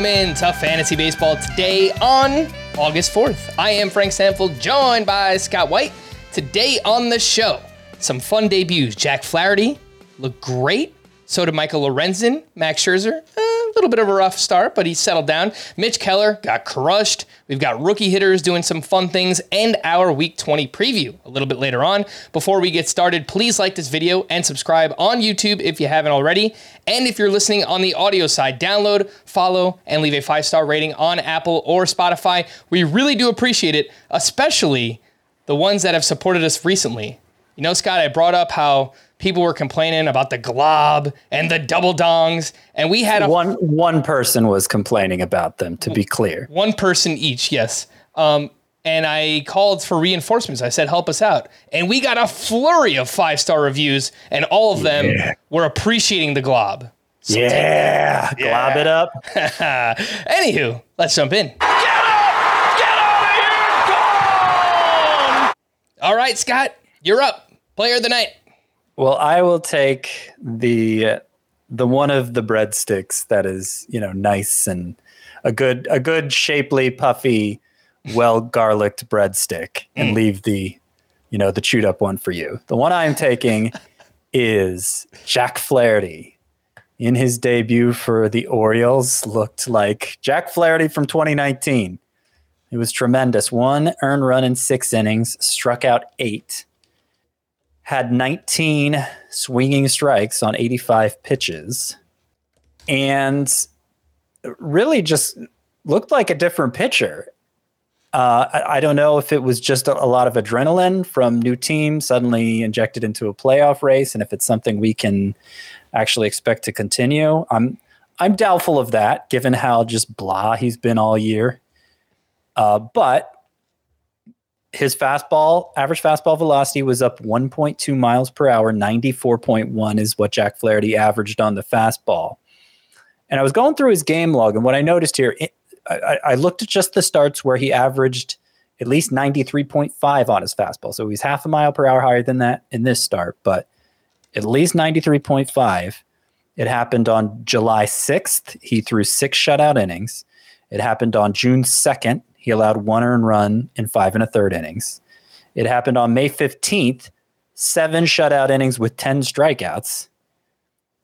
Welcome in to Fantasy Baseball today on August 4th. I am Frank Stampfl, joined by Scott White. Today on the show, some fun debuts. Jack Flaherty looked great. So did Michael Lorenzen, Max Scherzer. A little bit of a rough start, but he settled down. Mitch Keller got crushed. We've got rookie hitters doing some fun things and our Week 20 preview a little bit later on. Before we get started, please like this video and subscribe on YouTube if you haven't already. And if you're listening on the audio side, download, follow, and leave a five star rating on Apple or Spotify. We really do appreciate it, especially the ones that have supported us recently. You know, Scott, I brought up how people were complaining about the glob and the double dongs, and we had a One one person was complaining about them. To be clear, one person each, yes. Um, and I called for reinforcements. I said, help us out. And we got a flurry of five star reviews, and all of them were appreciating the glob. yeah, glob it up. Anywho, let's jump in. All right, Scott, you're up. Player of the night. Well, I will take the the one of the breadsticks that is you know nice and a good a good shapely puffy, well garlicked breadstick, and mm. leave the you know the chewed up one for you. The one I'm taking is Jack Flaherty. In his debut for the Orioles, looked like Jack Flaherty from 2019. It was tremendous. One earned run in six innings, struck out eight, had 19 swinging strikes on 85 pitches, and really just looked like a different pitcher. Uh, I, I don't know if it was just a, a lot of adrenaline from new team suddenly injected into a playoff race, and if it's something we can actually expect to continue. I'm I'm doubtful of that, given how just blah he's been all year. Uh, but his fastball, average fastball velocity was up 1.2 miles per hour. 94.1 is what Jack Flaherty averaged on the fastball. And I was going through his game log, and what I noticed here, it, I, I looked at just the starts where he averaged at least 93.5 on his fastball. So he's half a mile per hour higher than that in this start, but at least 93.5. It happened on July 6th. He threw six shutout innings. It happened on June 2nd. He allowed one earned run in five and a third innings. It happened on May 15th, seven shutout innings with 10 strikeouts.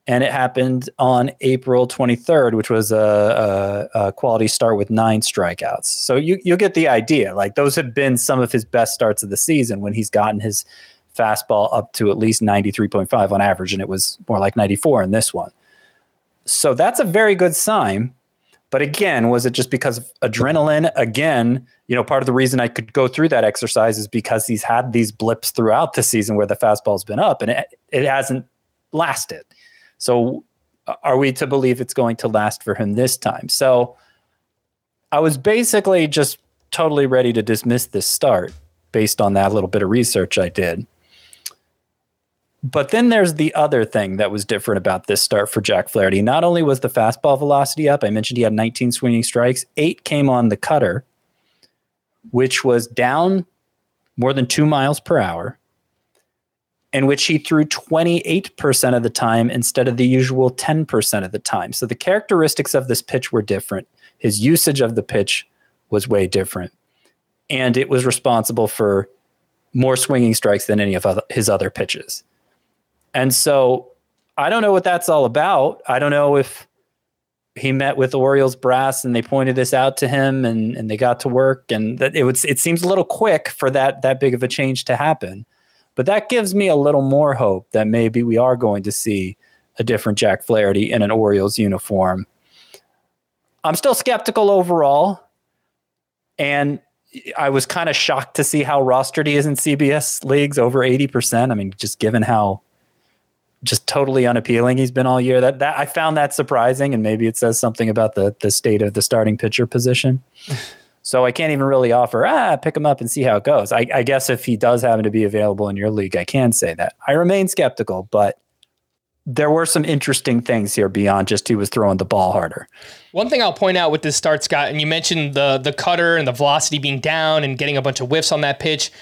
And it happened on April 23rd, which was a, a, a quality start with nine strikeouts. So you, you'll get the idea. Like those have been some of his best starts of the season when he's gotten his fastball up to at least 93.5 on average. And it was more like 94 in this one. So that's a very good sign. But again, was it just because of adrenaline? Again, you know, part of the reason I could go through that exercise is because he's had these blips throughout the season where the fastball's been up and it, it hasn't lasted. So uh, are we to believe it's going to last for him this time? So I was basically just totally ready to dismiss this start based on that little bit of research I did. But then there's the other thing that was different about this start for Jack Flaherty. Not only was the fastball velocity up, I mentioned he had 19 swinging strikes, eight came on the cutter, which was down more than two miles per hour, in which he threw 28% of the time instead of the usual 10% of the time. So the characteristics of this pitch were different. His usage of the pitch was way different. And it was responsible for more swinging strikes than any of his other pitches. And so I don't know what that's all about. I don't know if he met with Orioles brass and they pointed this out to him and, and they got to work and that it was it seems a little quick for that that big of a change to happen. But that gives me a little more hope that maybe we are going to see a different Jack Flaherty in an Orioles uniform. I'm still skeptical overall. And I was kind of shocked to see how rostered he is in CBS leagues over 80%. I mean, just given how just totally unappealing he's been all year. That that I found that surprising, and maybe it says something about the the state of the starting pitcher position. so I can't even really offer ah pick him up and see how it goes. I, I guess if he does happen to be available in your league, I can say that. I remain skeptical, but there were some interesting things here beyond just he was throwing the ball harder. One thing I'll point out with this start, Scott, and you mentioned the the cutter and the velocity being down and getting a bunch of whiffs on that pitch.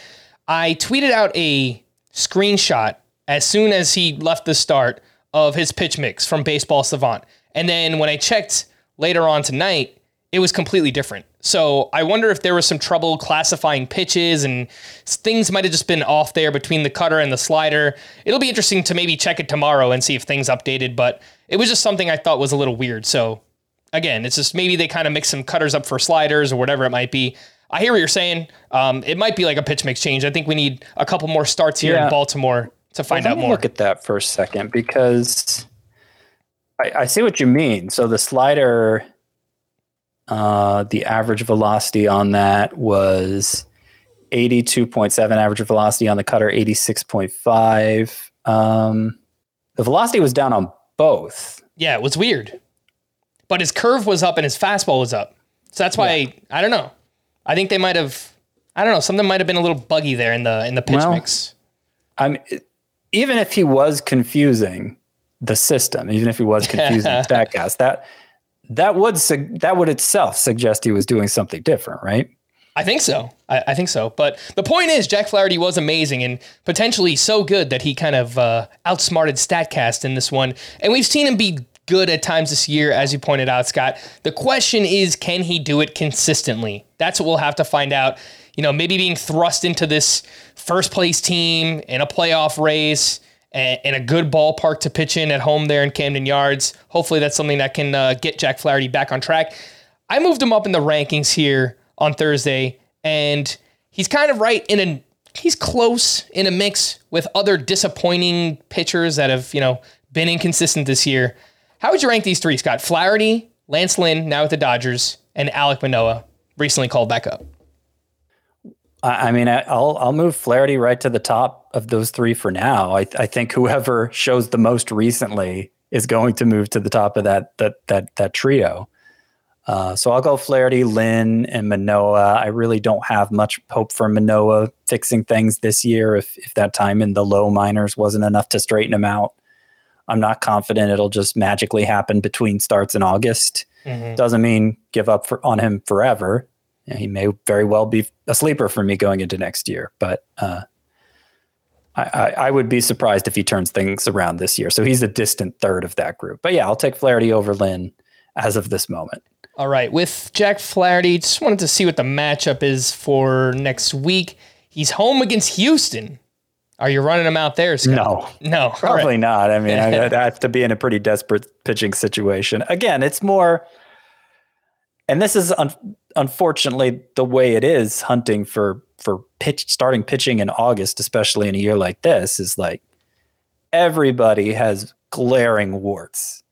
I tweeted out a screenshot as soon as he left the start of his pitch mix from Baseball Savant. And then when I checked later on tonight, it was completely different. So I wonder if there was some trouble classifying pitches and things might have just been off there between the cutter and the slider. It'll be interesting to maybe check it tomorrow and see if things updated, but it was just something I thought was a little weird. So again, it's just maybe they kind of mix some cutters up for sliders or whatever it might be. I hear what you're saying. Um, it might be like a pitch mix change. I think we need a couple more starts here Yeah. in Baltimore to find Well, out let me more. Look at that for a second because I, I see what you mean. So the slider, uh, the average velocity on that was 82.7, average velocity on the cutter 86.5. Um, the velocity was down on both. Yeah, it was weird. But his curve was up and his fastball was up. So that's why I don't know. I think they might have I don't know, something might have been a little buggy there in the in the pitch Well, mix. I'm even if he was confusing the system, even if he was confusing Statcast, that that would that would itself suggest he was doing something different, right? I think so. I, I think so. But the point is, Jack Flaherty was amazing and potentially so good that he kind of uh, outsmarted Statcast in this one. And we've seen him be good at times this year, as you pointed out, Scott. The question is, can he do it consistently? That's what we'll have to find out. You know, maybe being thrust into this first place team in a playoff race and, and a good ballpark to pitch in at home there in Camden Yards. Hopefully, that's something that can uh, get Jack Flaherty back on track. I moved him up in the rankings here on Thursday, and he's kind of right in a he's close in a mix with other disappointing pitchers that have, you know, been inconsistent this year. How would you rank these three, Scott? Flaherty, Lance Lynn, now with the Dodgers, and Alek Manoah, recently called back up. I, mean, I'll I'll move Flaherty right to the top of those three for now. I I think whoever shows the most recently is going to move to the top of that that that that trio. Uh, so I'll go Flaherty, Lynn, and Manoah. I really don't have much hope for Manoah fixing things this year. If if that time in the low minors wasn't enough to straighten him out, I'm not confident it'll just magically happen between starts in August. Doesn't mean give up for, on him forever. Yeah, he may very well be a sleeper for me going into next year, but uh, I, I, I would be surprised if he turns things around this year. So he's a distant third of that group. But yeah, I'll take Flaherty over Lynn as of this moment. All right, with Jack Flaherty, just wanted to see what the matchup is for next week. He's home against Houston. Are you running him out there, Scott? No, No. Probably right. not. I mean, I, I'd have to be in a pretty desperate pitching situation. Again, it's more, and this is un- unfortunately the way it is hunting for for pitch starting pitching in August, especially in a year like this, is like everybody has glaring warts.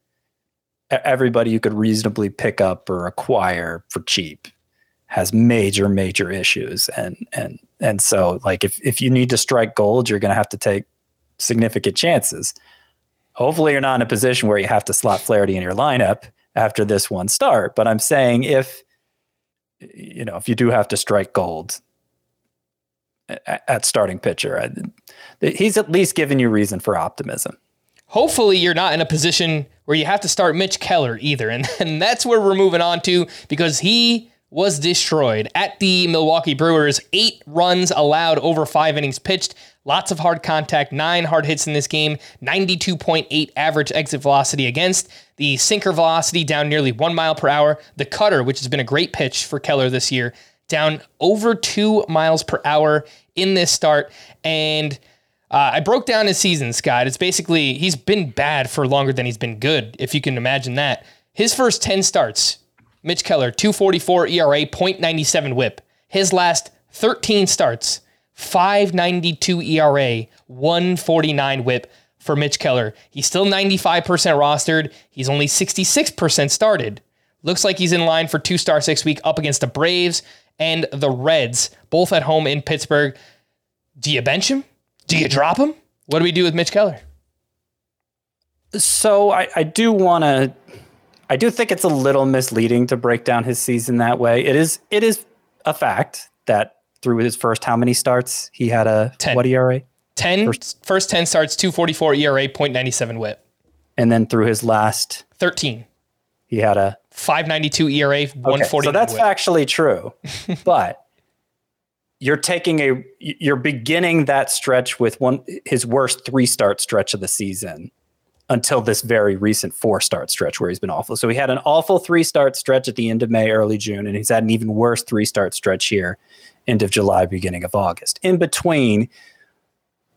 Everybody you could reasonably pick up or acquire for cheap has major major issues. And and and so like if if you need to strike gold you're going to have to take significant chances. Hopefully you're not in a position where you have to slot Flaherty in your lineup after this one start. But I'm saying if you know if you do have to strike gold at, starting pitcher, he's at least given you reason for optimism. Hopefully, you're not in a position where you have to start Mitch Keller either. And, and that's where we're moving on to because he was destroyed at the Milwaukee Brewers. Eight runs allowed over five innings pitched. Lots of hard contact, nine hard hits in this game, 92.8 average exit velocity against. The sinker velocity down nearly one mile per hour. The cutter, which has been a great pitch for Keller this year, down over two miles per hour in this start. And uh, I broke down his season, Scott. It's basically he's been bad for longer than he's been good, if you can imagine that. His first 10 starts, Mitch Keller, 244 ERA, 0.97 whip. His last 13 starts, 592 ERA, 149 whip for Mitch Keller. He's still 95% rostered. He's only 66% started. Looks like he's in line for two starts next week up against the Braves and the Reds, both at home in Pittsburgh. Do you bench him? Do you drop him? What do we do with Mitch Keller? So I, I do want to. I do think it's a little misleading to break down his season that way. It is. It is a fact that through his first how many starts he had a 10. what ERA, 10, first, first 10 starts, 244 ERA, 0.97 whip. and then through his last 13, he had a 592 ERA, Okay, 140 so that's whip. actually true, but you're taking a you're beginning that stretch with one his worst three start stretch of the season until this very recent four start stretch where he's been awful. So he had an awful three start stretch at the end of May, early June, and he's had an even worse three start stretch here, end of July, beginning of August. In between,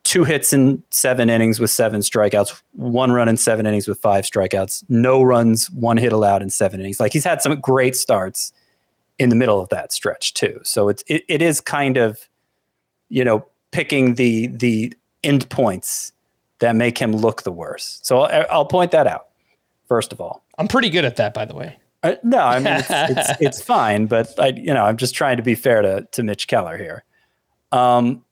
two hits in seven innings with seven strikeouts, one run in seven innings with five strikeouts, no runs, one hit allowed in seven innings. Like he's had some great starts in the middle of that stretch too. So it's it, it is kind of, you know, picking the the end points that make him look the worst. So I'll, I'll point that out first of all. I'm pretty good at that, by the way. Uh, no, I mean it's, it's it's fine, but I you know I'm just trying to be fair to to Mitch Keller here. Um,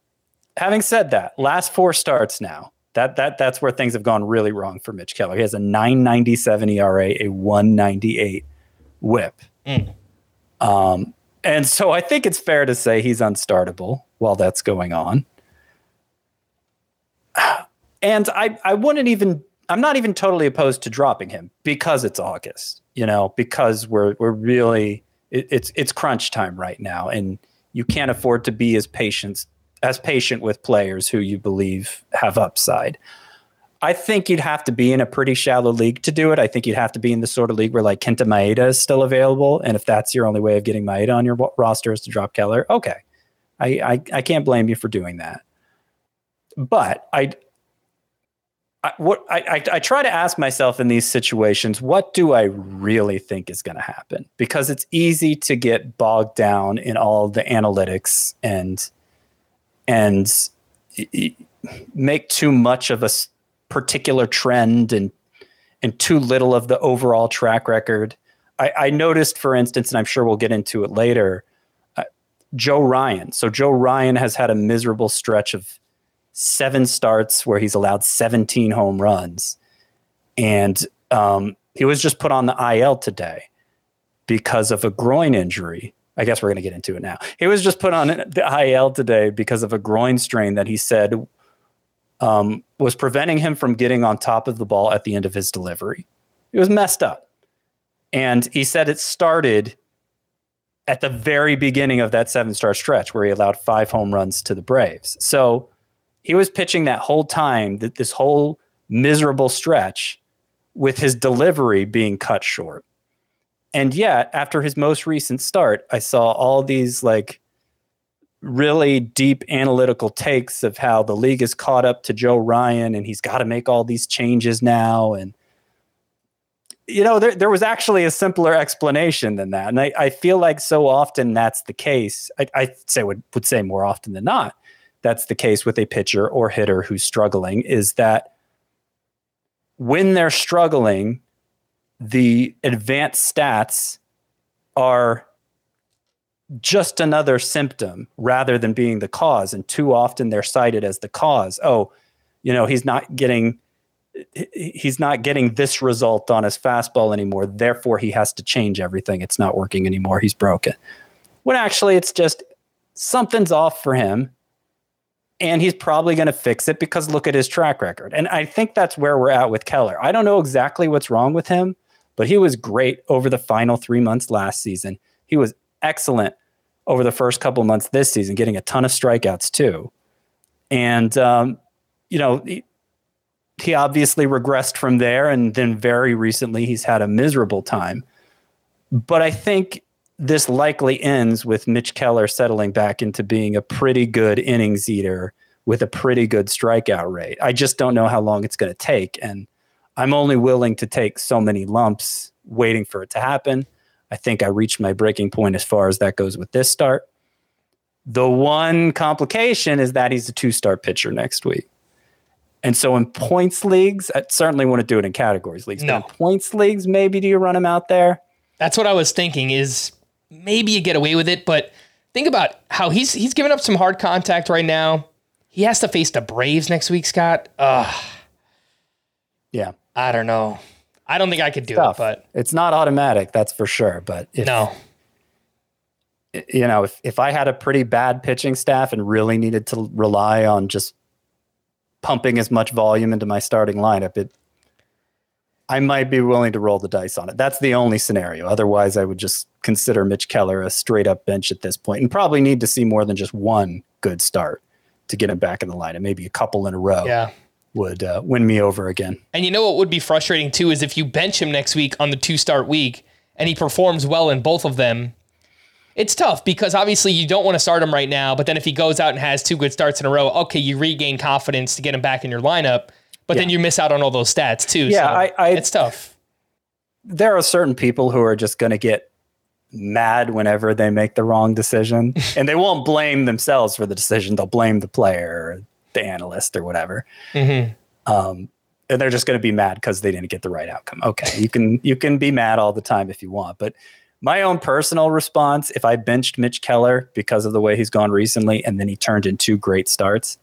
having said that, last four starts now. That that that's where things have gone really wrong for Mitch Keller. He has a 997 ERA, a 198 WHIP. Um, and so I think it's fair to say he's unstartable while that's going on. And I, I wouldn't even I'm not even totally opposed to dropping him because it's August, you know, because we're we're really it, it's it's crunch time right now, and you can't afford to be as patient as patient with players who you believe have upside. I think you'd have to be in a pretty shallow league to do it. I think you'd have to be in the sort of league where like Kenta Maeda is still available, and if that's your only way of getting Maeda on your roster is to drop Keller, okay, I I, I can't blame you for doing that. But I I, what I, I, I try to ask myself in these situations, what do I really think is going to happen? Because it's easy to get bogged down in all the analytics and and make too much of a particular trend and and too little of the overall track record. I, I noticed, for instance, and I'm sure we'll get into it later, uh, Joe Ryan. So Joe Ryan has had a miserable stretch of seven starts where he's allowed 17 home runs. And um, he was just put on the IL today because of a groin injury. I guess we're going to get into it now. He was just put on the IL today because of a groin strain that he said um, was preventing him from getting on top of the ball at the end of his delivery. It was messed up. And he said it started at the very beginning of that seven star stretch where he allowed five home runs to the Braves. So he was pitching that whole time, that this whole miserable stretch with his delivery being cut short. And yet, after his most recent start, I saw all these like really deep analytical takes of how the league is caught up to Joe Ryan and he's got to make all these changes now. And, you know, there, there was actually a simpler explanation than that. And I, I feel like so often that's the case. I, I say would, would say more often than not, that's the case with a pitcher or hitter who's struggling is that when they're struggling, the advanced stats are just another symptom rather than being the cause. And too often they're cited as the cause. Oh, you know, he's not getting he's not getting this result on his fastball anymore. Therefore, he has to change everything. It's not working anymore. He's broken. When actually, it's just something's off for him. And he's probably going to fix it because look at his track record. And I think that's where we're at with Keller. I don't know exactly what's wrong with him, but he was great over the final three months last season. He was excellent over the first couple months this season, getting a ton of strikeouts too. And, um, you know, he, he obviously regressed from there. And then very recently, he's had a miserable time. But I think this likely ends with Mitch Keller settling back into being a pretty good innings eater with a pretty good strikeout rate. I just don't know how long it's going to take. And I'm only willing to take so many lumps waiting for it to happen. I think I reached my breaking point as far as that goes with this start. The one complication is that he's a two star pitcher next week. And so in points leagues, I certainly want to do it in categories leagues. No. Points leagues, maybe do you run him out there? That's what I was thinking is maybe you get away with it, but think about how he's he's giving up some hard contact right now. He has to face the Braves next week, Scott. Ugh, Yeah. I don't know. I don't think I could do Tough. it, but it's not automatic, that's for sure. But if, no. you know, if, if I had a pretty bad pitching staff and really needed to rely on just pumping as much volume into my starting lineup, it I might be willing to roll the dice on it. That's the only scenario. Otherwise, I would just consider Mitch Keller a straight up bench at this point and probably need to see more than just one good start to get him back in the lineup. Maybe a couple in a row Yeah. would uh, win me over again. And you know what would be frustrating too is if you bench him next week on the two start week and he performs well in both of them. It's tough because obviously you don't want to start him right now, but then if he goes out and has two good starts in a row, okay, you regain confidence to get him back in your lineup, but then you miss out on all those stats too. Yeah, so I- I- it's tough. there are certain people who are just going to get mad whenever they make the wrong decision and they won't blame themselves for the decision they'll blame the player or the analyst or whatever um, and they're just going to be mad because they didn't get the right outcome okay you can you can be mad all the time if you want but my own personal response if i benched mitch keller because of the way he's gone recently and then he turned in two great starts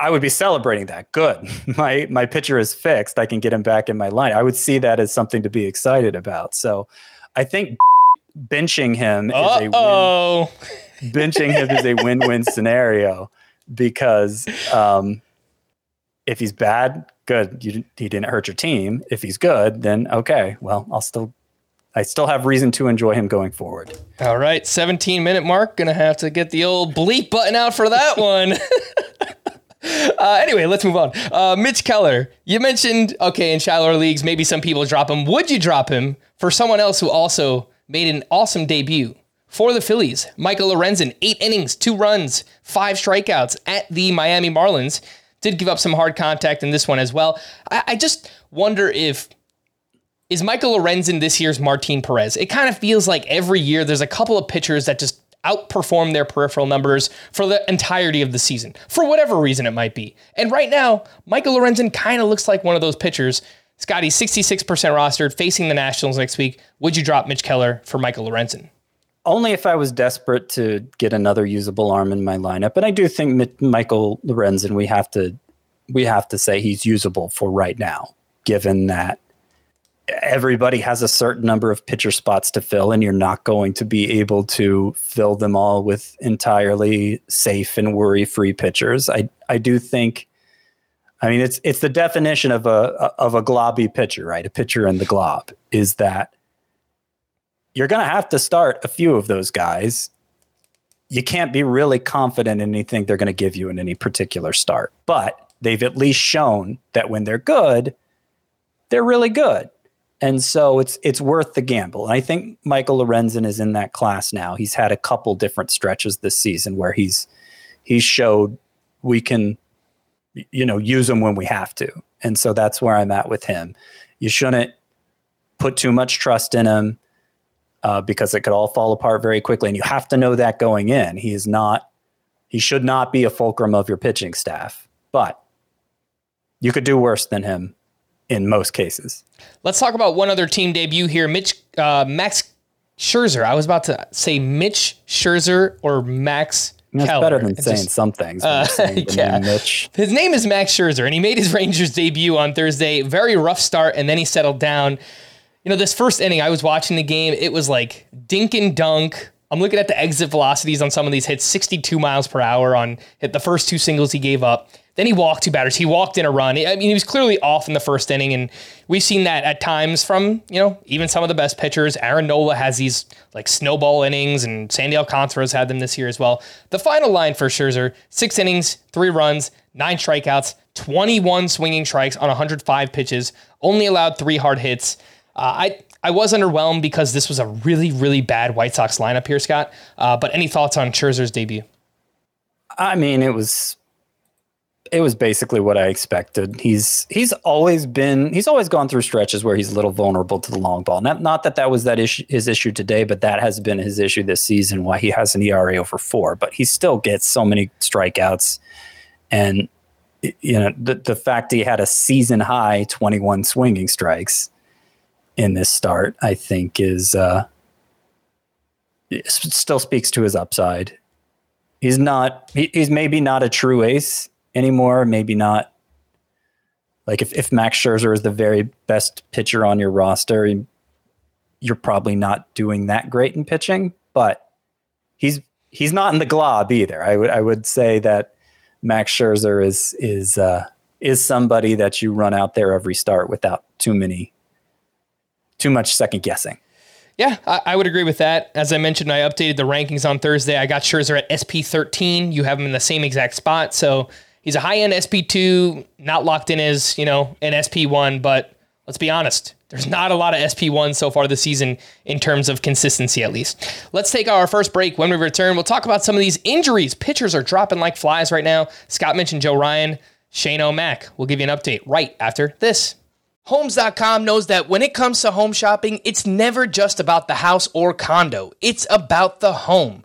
I- would be celebrating that. Good. My my pitcher is fixed. I can get him back in my line. I would see that as something to be excited about. So I think benching him is a win, Oh, benching him is a win-win scenario because um, if he's bad, good. You, he didn't hurt your team. If he's good, then okay. Well, I'll still I still have reason to enjoy him going forward. all right. 17 minute mark. Gonna have to get the old bleep button out for that one. Uh, anyway, let's move on. Uh, Mitch Keller, you mentioned, okay, in shallower leagues, maybe some people drop him. Would you drop him for someone else who also made an awesome debut for the Phillies? Michael Lorenzen, eight innings, two runs, five strikeouts at the Miami Marlins. Did give up some hard contact in this one as well. I, I just wonder if is Michael Lorenzen this year's Martin Perez? It kind of feels like every year there's a couple of pitchers that just outperform their peripheral numbers for the entirety of the season, for whatever reason it might be. And right now, Michael Lorenzen kind of looks like one of those pitchers. Scotty, 66% rostered, facing the Nationals next week. Would you drop Mitch Keller for Michael Lorenzen? Only if I was desperate to get another usable arm in my lineup, and I do think Michael Lorenzen we have to we have to say he's usable for right now, given that everybody has a certain number of pitcher spots to fill, and you're not going to be able to fill them all with entirely safe and worry-free pitchers. I I do think. I mean, it's it's the definition of a of a globby pitcher, right? A pitcher in the glob is that you're going to have to start a few of those guys. You can't be really confident in anything they're going to give you in any particular start, but they've at least shown that when they're good, they're really good. And so it's it's worth the gamble. And I think Michael Lorenzen is in that class now. He's had a couple different stretches this season where he's he's showed we can you know use him when we have to. And so that's where I'm at with him. You shouldn't put too much trust in him uh, because it could all fall apart very quickly. And you have to know that going in. He is not, he should not be a fulcrum of your pitching staff, but you could do worse than him in most cases. Let's talk about one other team debut here. Mitch, uh, Max Scherzer. I was about to say Mitch Scherzer or Max That's Keller. better than It's saying just- some things. saying the yeah. Mitch. His name is Max Scherzer, and he made his Rangers debut on Thursday. Very rough start, and then he settled down. You know, this first inning, I was watching the game. It was like dink and dunk. I'm looking at the exit velocities on some of these hits, 62 miles per hour on hit the first two singles he gave up. Then he walked two batters. He walked in a run. I mean, he was clearly off in the first inning, and we've seen that at times from you know even some of the best pitchers. Aaron Nola has these like snowball innings, and Sandy Alcantara's had them this year as well. The final line for Scherzer: six innings, three runs, nine strikeouts, 21 swinging strikes on 105 pitches. Only allowed three hard hits. Uh, I I was underwhelmed because this was a really really bad White Sox lineup here, Scott. Uh, but any thoughts on Scherzer's debut? I mean, it was it was basically what I expected. He's he's always been he's always gone through stretches where he's a little vulnerable to the long ball. Not not that that was that issue his issue today, but that has been his issue this season. Why he has an ERA over four, but he still gets so many strikeouts, and you know the the fact he had a season high twenty one swinging strikes in this start, I think is uh, still speaks to his upside he's not he, he's maybe not a true ace anymore maybe not like if, if max scherzer is the very best pitcher on your roster you're probably not doing that great in pitching but he's he's not in the glob either i would i would say that max scherzer is is uh is somebody that you run out there every start without too many too much second guessing Yeah, I, I would agree with that. As I mentioned, I updated the rankings on Thursday. I got Scherzer at SP 13. You have him in the same exact spot. So he's a high end SP 2, not locked in as, you know, an SP 1. But let's be honest, there's not a lot of SP 1 so far this season in terms of consistency, at least. Let's take our first break. When we return, we'll talk about some of these injuries. Pitchers are dropping like flies right now. Scott mentioned Joe Ryan, Shane O'Mac. We'll give you an update right after this. Homes.com knows that when it comes to home shopping, it's never just about the house or condo. It's about the home.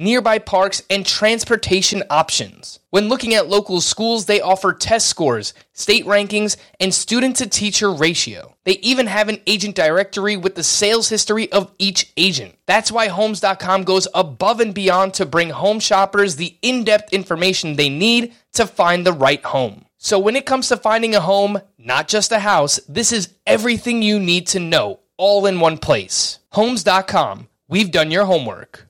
nearby parks, and transportation options. When looking at local schools, they offer test scores, state rankings, and student to teacher ratio. They even have an agent directory with the sales history of each agent. That's why Homes.com goes above and beyond to bring home shoppers the in depth information they need to find the right home. So when it comes to finding a home, not just a house, this is everything you need to know, all in one place. Homes.com. We've done your homework.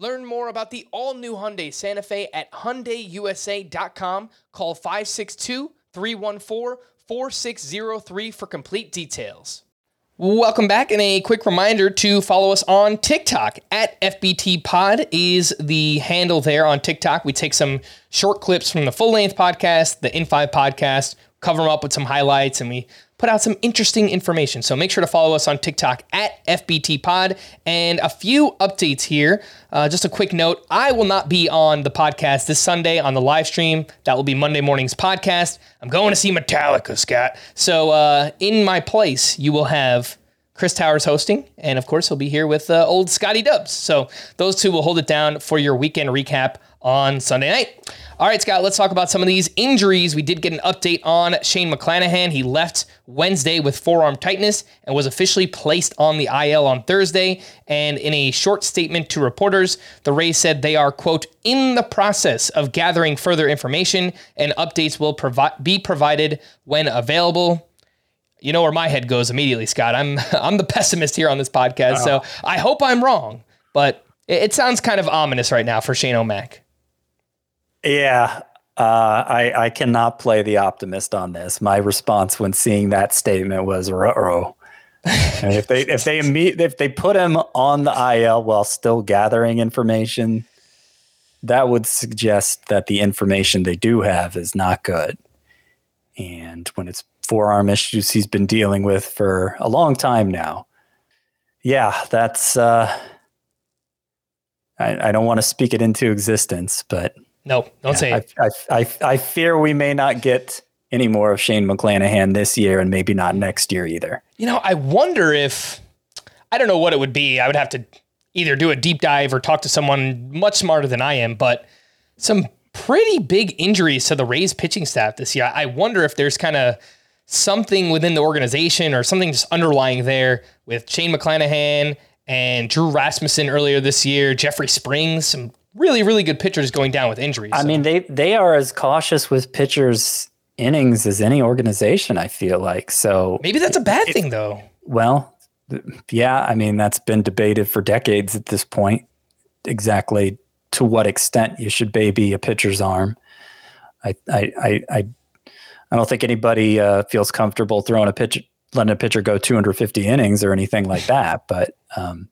Learn more about the all-new Hyundai Santa Fe at hyundaiusa.com. Call 562-314-4603 for complete details. Welcome back, and a quick reminder to follow us on TikTok at FBT Pod is the handle there on TikTok. We take some short clips from the full length podcast, the In Five podcast, cover them up with some highlights, and we put out some interesting information. So make sure to follow us on TikTok at FBT Pod. And a few updates here. Uh, just a quick note I will not be on the podcast this Sunday on the live stream. That will be Monday morning's podcast. I'm going to see Metallica, Scott. So uh, in my place, you will have. Chris Towers hosting, and of course, he'll be here with uh, old Scotty Dubs. So those two will hold it down for your weekend recap on Sunday night. All right, Scott, let's talk about some of these injuries. We did get an update on Shane McClanahan. He left Wednesday with forearm tightness and was officially placed on the IL on Thursday. And in a short statement to reporters, the Rays said they are, quote, in the process of gathering further information and updates will provi- be provided when available. you know where my head goes immediately, Scott. I'm I'm the pessimist here on this podcast, so I hope I'm wrong. But it, it sounds kind of ominous right now for Shane O'Mac. Yeah, uh, I I cannot play the optimist on this. My response when seeing that statement was "ruh And if they if they imme- if they put him on the IL while still gathering information, that would suggest that the information they do have is not good. And when it's forearm issues he's been dealing with for a long time now, yeah, that's. Uh, I, I don't want to speak it into existence, but No, don't say it. I, I, I, I fear we may not get any more of Shane McClanahan this year and maybe not next year either. You know, I wonder if I don't know what it would be. I would have to either do a deep dive or talk to someone much smarter than I am, but some pretty big injuries to the Rays pitching staff this year. I wonder if there's kind of something within the organization or something just underlying there with Shane McClanahan and Drew Rasmussen earlier this year, Jeffrey Springs, some really, really good pitchers going down with injuries. I So mean, they they are as cautious with pitchers' innings as any organization. I feel like so. maybe that's a bad thing though. Well, yeah, I mean that's been debated for decades at this point. Exactly to what extent you should baby a pitcher's arm. I I I I, I don't think anybody uh, feels comfortable throwing a pitch, letting a pitcher go 250 innings or anything like that. But um,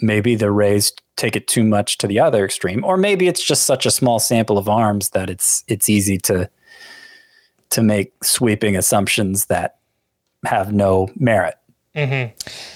maybe the Rays take it too much to the other extreme, or maybe it's just such a small sample of arms that it's it's easy to to make sweeping assumptions that have no merit. Mm-hmm.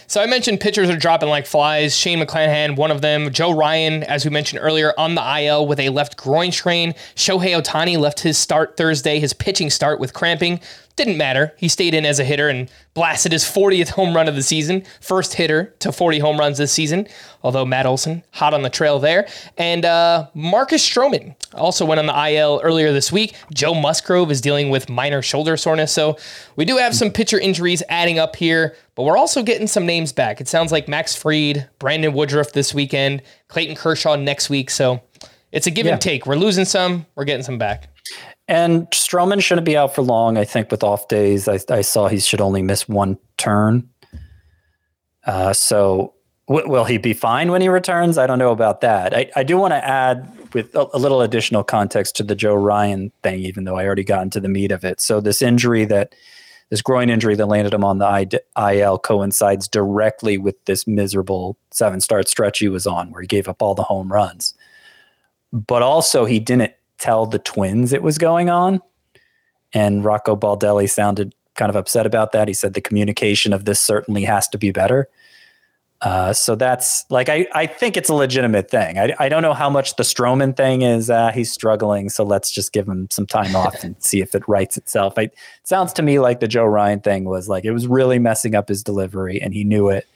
So I mentioned pitchers are dropping like flies. Shane McClanahan, one of them. Joe Ryan, as we mentioned earlier, on the IL with a left groin strain. Shohei Ohtani left his start Thursday, his pitching start with cramping. Didn't matter. He stayed in as a hitter and blasted his 40th home run of the season. First hitter to 40 home runs this season. Although Matt Olson, hot on the trail there. And uh, Marcus Stroman also went on the IL earlier this week. Joe Musgrove is dealing with minor shoulder soreness. So we do have some pitcher injuries adding up here, but we're also getting some names back. It sounds like Max Fried, Brandon Woodruff this weekend, Clayton Kershaw next week. So it's a give Yeah. and take. We're losing some, we're getting some back. And Stroman shouldn't be out for long. I think with off days, I, I saw he should only miss one turn. Uh, so w- will he be fine when he returns? I don't know about that. I, I do want to add with a, a little additional context to the Joe Ryan thing, even though I already got into the meat of it. So this injury that this groin injury that landed him on the IL coincides directly with this miserable seven start stretch he was on, where he gave up all the home runs. But also, he didn't tell the Twins it was going on. And Rocco Baldelli sounded kind of upset about that. He said the communication of this certainly has to be better. Uh, so that's like I, I think it's a legitimate thing. I, I don't know how much the Stroman thing is. Uh, he's struggling, so let's just give him some time off and see if it rights itself. It sounds to me like the Joe Ryan thing was like it was really messing up his delivery, and he knew it,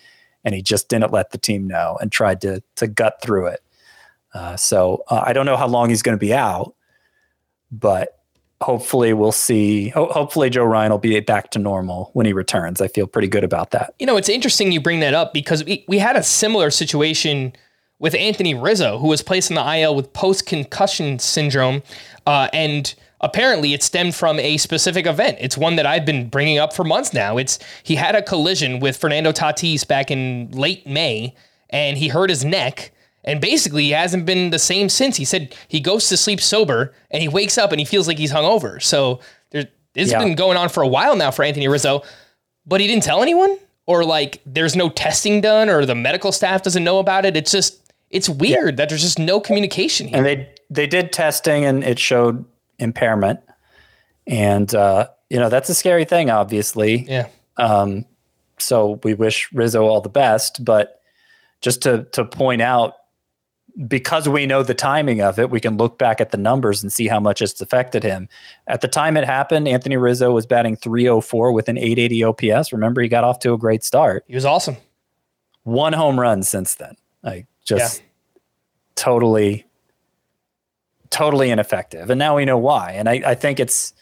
and he just didn't let the team know and tried to to gut through it. Uh, so uh, I don't know how long he's going to be out, but hopefully we'll see. Ho- hopefully Joe Ryan will be back to normal when he returns. I feel pretty good about that. You know, it's interesting you bring that up because we, we had a similar situation with Anthony Rizzo, who was placed in the IL with post concussion syndrome. Uh, and apparently it stemmed from a specific event. It's one that I've been bringing up for months now. It's he had a collision with Fernando Tatis back in late May and he hurt his neck. And basically, he hasn't been the same since. He said he goes to sleep sober and he wakes up and he feels like he's hungover. So there's, it's Yeah. been going on for a while now for Anthony Rizzo but he didn't tell anyone or like there's no testing done or the medical staff doesn't know about it it's just it's weird that there's just no communication here And they they did testing and it showed impairment. And uh, you know, that's a scary thing, obviously. yeah Um, so we wish Rizzo all the best, but just to to point out because we know the timing of it, we can look back at the numbers and see how much it's affected him. At the time it happened, Anthony Rizzo was batting 304 with an 880 OPS. Remember, he got off to a great start. he was awesome One home run since then. Like just totally, totally ineffective. And now we know why. And I, I think it's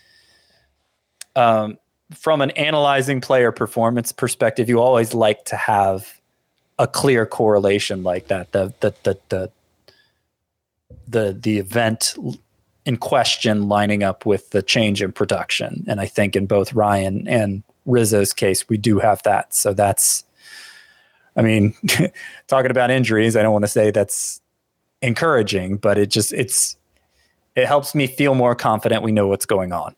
um, from an analyzing player performance perspective, you always like to have a clear correlation like that. The the the the the, the event in question lining up with the change in production. And I think in both Ryan and Rizzo's case, we do have that. So that's, I mean, talking about injuries, I don't want to say that's encouraging, but it just, it's, it helps me feel more confident we know what's going on.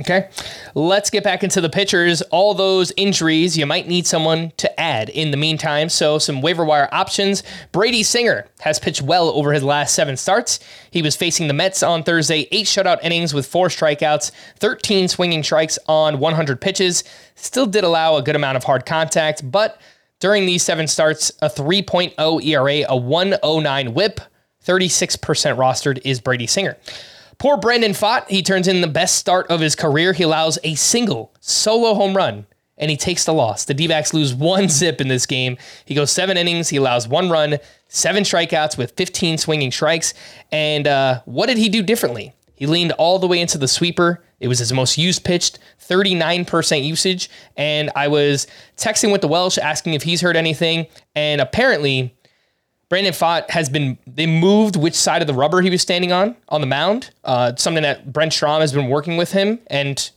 Okay. Let's get back into the pitchers. All those injuries, you might need someone to add in the meantime. So, some waiver wire options. Brady Singer has pitched well over his last seven starts. He was facing the Mets on Thursday, eight shutout innings with four strikeouts, 13 swinging strikes on 100 pitches. Still did allow a good amount of hard contact, but during these seven starts, a 3.0 ERA, a 109 whip, 36% rostered is Brady Singer. Poor Brandon Pfaadt, he turns in the best start of his career. He allows a single solo home run and he takes the loss. The D backs lose one zip in this game. He goes seven innings, he allows one run, seven strikeouts with 15 swinging strikes. And uh, what did he do differently? He leaned all the way into the sweeper. It was his most used pitched, 39% usage. And I was texting with the Welsh asking if he's heard anything. And apparently, Brandon Pfaadt has been they moved which side of the rubber he was standing on on the mound. Uh, something that Brent Strom has been working with him, and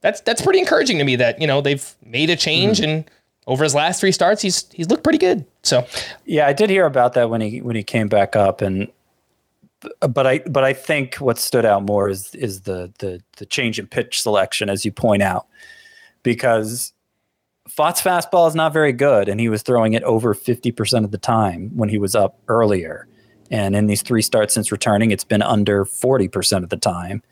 that's that's pretty encouraging to me. That you know they've made a change, and over his last three starts, he's he's looked pretty good. So Yeah, I did hear about that when he when he came back up, and but I but I think what stood out more is is the the the change in pitch selection, as you point out, because Pfaadt's fastball is not very good, and he was throwing it over fifty percent of the time when he was up earlier, and in these three starts since returning, it's been under forty percent of the time.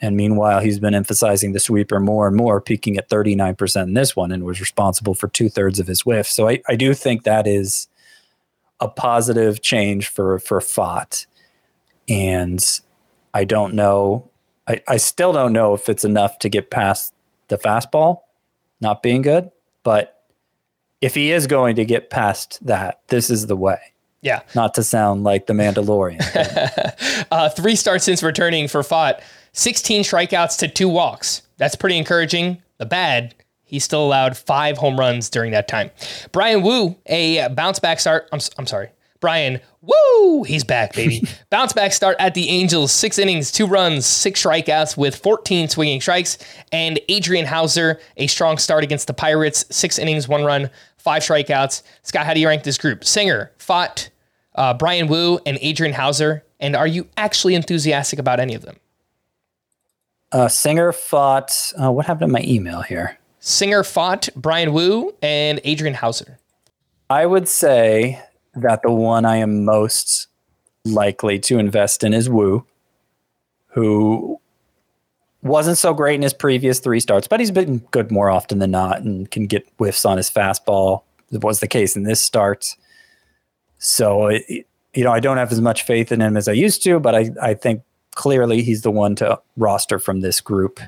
And meanwhile, he's been emphasizing the sweeper more and more, peaking at 39% in this one and was responsible for two thirds of his whiff. So I, I do think that is a positive change for, for Pfaadt. And I don't know, I, I still don't know if it's enough to get past the fastball not being good. But if he is going to get past that, this is the way. yeah, Not to sound like the Mandalorian. uh, three starts since returning for Pfaadt, 16 strikeouts to two walks. That's pretty encouraging. The bad, he still allowed five home runs during that time. Bryan Woo, a bounce back start. I'm, I'm sorry. Bryan, woo, he's back, baby. bounce back start at the Angels, six innings, two runs, six strikeouts with 14 swinging strikes. And Adrian Houser, a strong start against the Pirates, six innings, one run, five strikeouts. Scott, how do you rank this group? Singer, Pfaadt, uh, Bryan Woo, and Adrian Houser. And are you actually enthusiastic about any of them? uh, Singer Pfaadt, uh, what happened to my email here? Singer, Pfaadt, Bryan Woo, and Adrian Houser. I would say that the one I am most likely to invest in is Woo, who wasn't so great in his previous three starts, but he's been good more often than not and can get whiffs on his fastball. It was the case in this start. So, it, you know, I don't have as much faith in him as I used to, but I, I think clearly he's the one to roster from this group.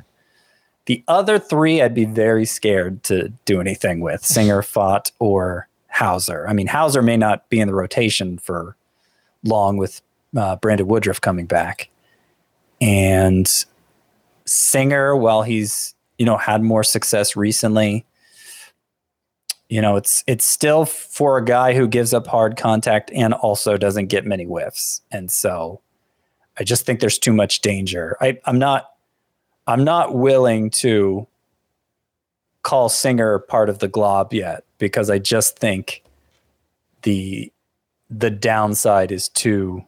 The other three, I'd be very scared to do anything with Singer, Pfaadt, or Houser. I mean, Houser may not be in the rotation for long with uh, Brandon Woodruff coming back. And Singer, while he's, you know, had more success recently, you know, it's it's still for a guy who gives up hard contact and also doesn't get many whiffs. And so I just think there's too much danger. I, I'm not I'm not willing to call Singer part of the glob yet because I just think the the downside is too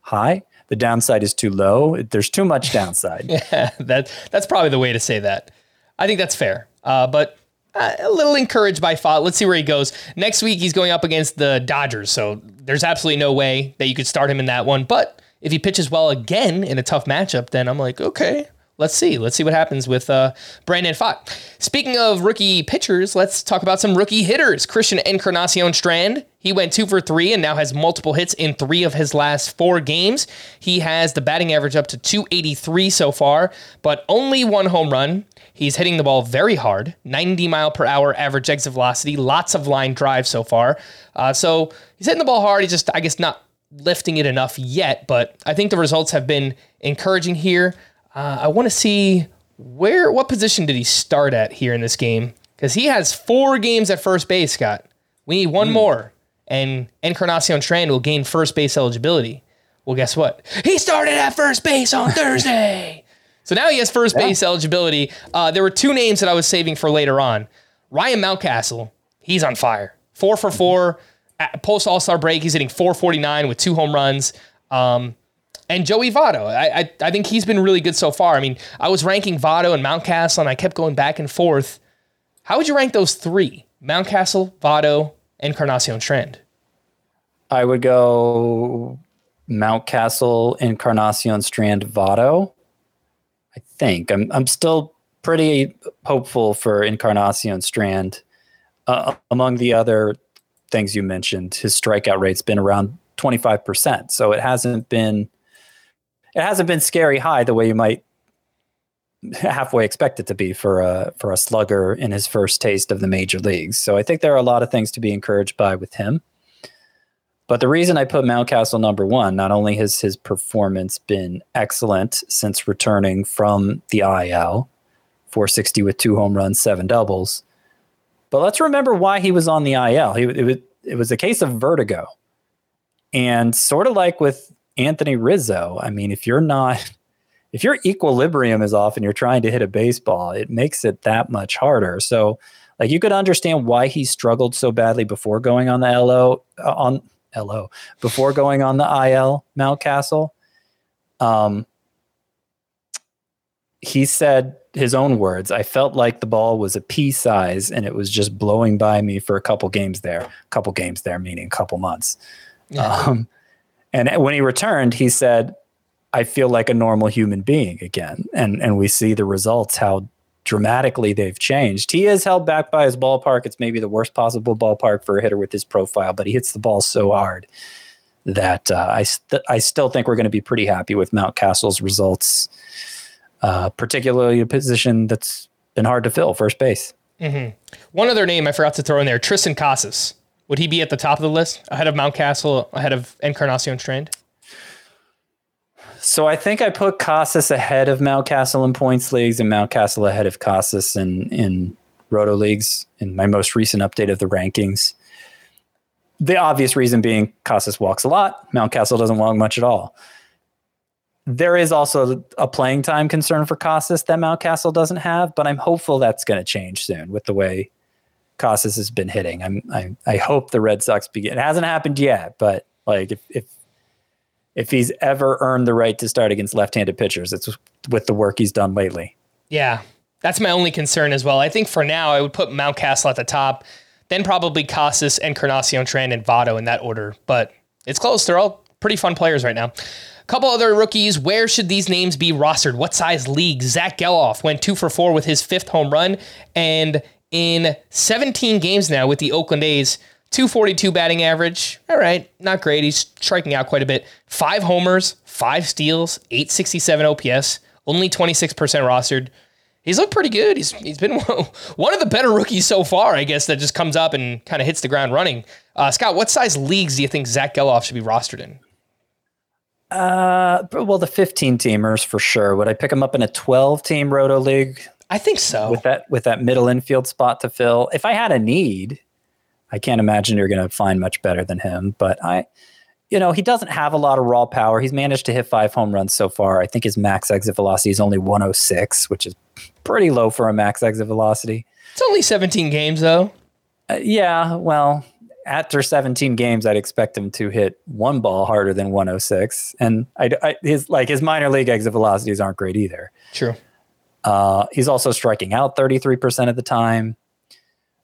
high. The downside is too low. There's too much downside. yeah, that that's probably the way to say that. I think that's fair. Uh, but uh, a little encouraged by Pfaadt. Let's see where he goes. Next week he's going up against the Dodgers, so there's absolutely no way that you could start him in that one. But if he pitches well again in a tough matchup, then I'm like, okay, let's see. Let's see what happens with uh, Brandon Pfaadt. Speaking of rookie pitchers, let's talk about some rookie hitters. Christian Encarnacion Strand. He went two for three and now has multiple hits in three of his last four games. He has the batting average up to 283 so far, but only one home run. He's hitting the ball very hard, 90 mile per hour average exit velocity, lots of line drive so far. Uh, so he's hitting the ball hard. He's just, I guess, not lifting it enough yet, but I think the results have been encouraging here. Uh, I want to see where, what position did he start at here in this game? Because he has four games at first base, Scott. We need one more, and Encarnacion Strand will gain first base eligibility. Well, guess what? He started at first base on Thursday. So now he has first base eligibility. Uh, there were two names that I was saving for later on. Ryan Mountcastle, he's on fire. Four for four. At post All Star break, he's hitting 449 with two home runs. Um, and Joey Votto, I, I I think he's been really good so far. I mean, I was ranking Votto and Mountcastle, and I kept going back and forth. How would you rank those three? Mountcastle, Votto, Encarnacion Strand. I would go Mountcastle, Encarnacion, Strand, Votto. I think I'm I'm still pretty hopeful for Encarnacion Strand. Uh, among the other things you mentioned, his strikeout rate's been around 25%. So it hasn't been it hasn't been scary high the way you might halfway expect it to be for a for a slugger in his first taste of the major leagues. So I think there are a lot of things to be encouraged by with him. But the reason I put Mountcastle number one, not only has his performance been excellent since returning from the IL, 460 with two home runs, seven doubles, but let's remember why he was on the IL. He, it, was, it was a case of vertigo. And sort of like with Anthony Rizzo, I mean, if you're not, if your equilibrium is off and you're trying to hit a baseball, it makes it that much harder. So, like, you could understand why he struggled so badly before going on the LO, uh, on LO, before going on the IL Mountcastle. Um, he said his own words i felt like the ball was a pea size and it was just blowing by me for a couple games there a couple games there meaning a couple months um, and when he returned he said i feel like a normal human being again and and we see the results how dramatically they've changed he is held back by his ballpark it's maybe the worst possible ballpark for a hitter with his profile but he hits the ball so hard that uh, I, st- I still think we're going to be pretty happy with Mount Mountcastle's results uh, particularly a position that's been hard to fill, first base. One other name I forgot to throw in there, Triston Casas. Would he be at the top of the list, ahead of Mountcastle, ahead of Encarnacion Strand? So I think I put Casas ahead of Mountcastle in points leagues and Mountcastle ahead of Casas in, in roto leagues in my most recent update of the rankings. The obvious reason being Casas walks a lot, Mountcastle doesn't walk much at all. There is also a playing time concern for Casas that Mountcastle doesn't have, but I'm hopeful that's going to change soon with the way Casas has been hitting. I'm I, I hope the Red Sox begin. It hasn't happened yet, but like if if if he's ever earned the right to start against left-handed pitchers, it's with the work he's done lately. Yeah, that's my only concern as well. I think for now, I would put Mountcastle at the top, then probably Casas, Encarnacion Strand, and Votto in that order. But it's close. They're all pretty fun players right now. A couple other rookies. Where should these names be rostered? What size league? Zack Gelof went two for four with his fifth home run, and in 17 games now with the Oakland A's, 242 batting average. All right, not great. He's striking out quite a bit. Five homers, five steals, 867 OPS, only 26% rostered. He's looked pretty good. He's he's been one of the better rookies so far, I guess, that just comes up and kind of hits the ground running. Uh, Scott, what size leagues do you think Zack Gelof should be rostered in? Uh, well, the 15 teamers for sure. Would I pick him up in a 12 team roto league I think so. with that with that middle infield spot to fill? If I had a need, I can't imagine you're going to find much better than him. But I, you know, he doesn't have a lot of raw power. He's managed to hit five home runs so far. I think his max exit velocity is only 106, which is pretty low for a max exit velocity. It's only 17 games though. Uh, yeah, well, after 17 games, I'd expect him to hit one ball harder than 106, and I, I- his like his minor league exit velocities aren't great either. True. Uh, he's also striking out 33% of the time.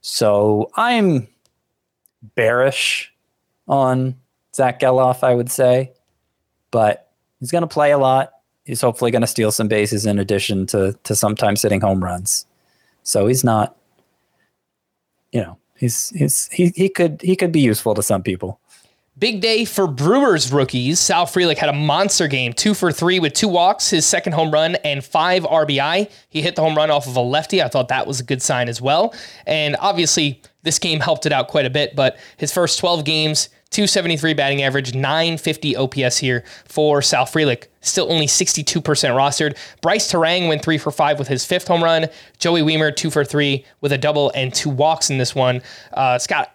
So I'm bearish on Zack Gelof, I would say, but he's going to play a lot. He's hopefully going to steal some bases in addition to to sometimes hitting home runs. So he's not, you know, he's he's he he could he could be useful to some people. Big day for Brewers rookies. Sal Frelick had a monster game, two for three with two walks, his second home run, and five RBI. He hit the home run off of a lefty. I thought that was a good sign as well. And obviously, this game helped it out quite a bit, but his first 12 games, 273 batting average, 950 OPS here for Sal Frelick. Still only 62% rostered. Brice Turang went three for five with his fifth home run. Joey Wiemer, two for three with a double and two walks in this one. Uh, Scott,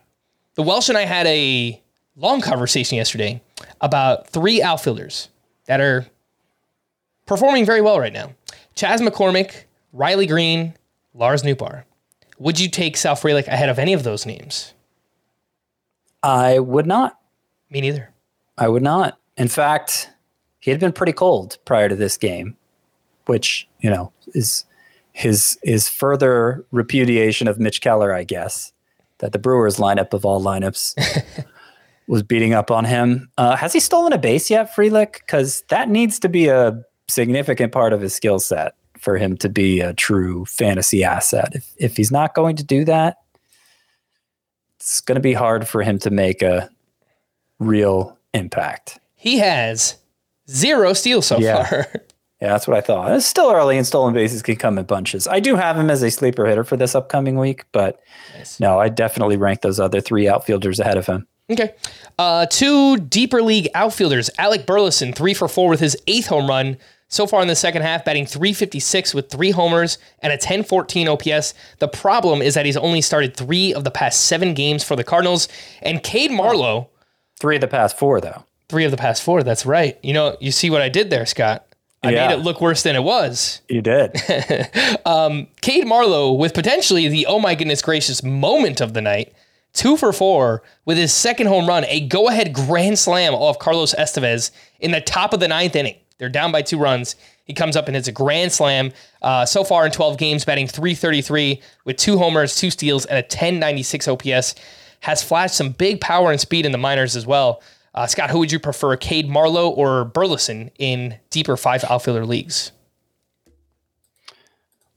the Welsh and I had a long conversation yesterday about three outfielders that are performing very well right now. Chas McCormick, Riley Greene, Lars Nootbaar. Would you take Sal Frelick ahead of any of those names? I would not. Me neither. I would not. In fact, he had been pretty cold prior to this game, which, you know, is his is further repudiation of Mitch Keller, I guess, that the Brewers lineup of all lineups was beating up on him. Uh, has he stolen a base yet, Frelick? Because that needs to be a significant part of his skill set for him to be a true fantasy asset. If if he's not going to do that, it's going to be hard for him to make a real impact. He has zero steals so Yeah. far. Yeah, that's what I thought. It's still early, and stolen bases can come in bunches. I do have him as a sleeper hitter for this upcoming week, but no, I definitely rank those other three outfielders ahead of him. Okay. Uh, two deeper league outfielders. Alec Burleson, three for four with his eighth home run so far in the second half, batting 356 with three homers and a 1014 OPS. The problem is that he's only started three of the past seven games for the Cardinals. And Cade Marlowe, Three of the past four, though. three of the past four. That's right. You know, you see what I did there, Scott. I Yeah. made it look worse than it was. You did. Cade Marlowe with potentially the oh my goodness gracious moment of the night. Two for four with his second home run, a go ahead grand slam off Carlos Estevez in the top of the ninth inning. They're down by two runs. He comes up and hits a grand slam. Uh, so far in 12 games, batting 333 with two homers, two steals, and a 1096 OPS. Has flashed some big power and speed in the minors as well. Uh, Scott, who would you prefer, Cade Marlowe or Burleson in deeper five outfielder leagues?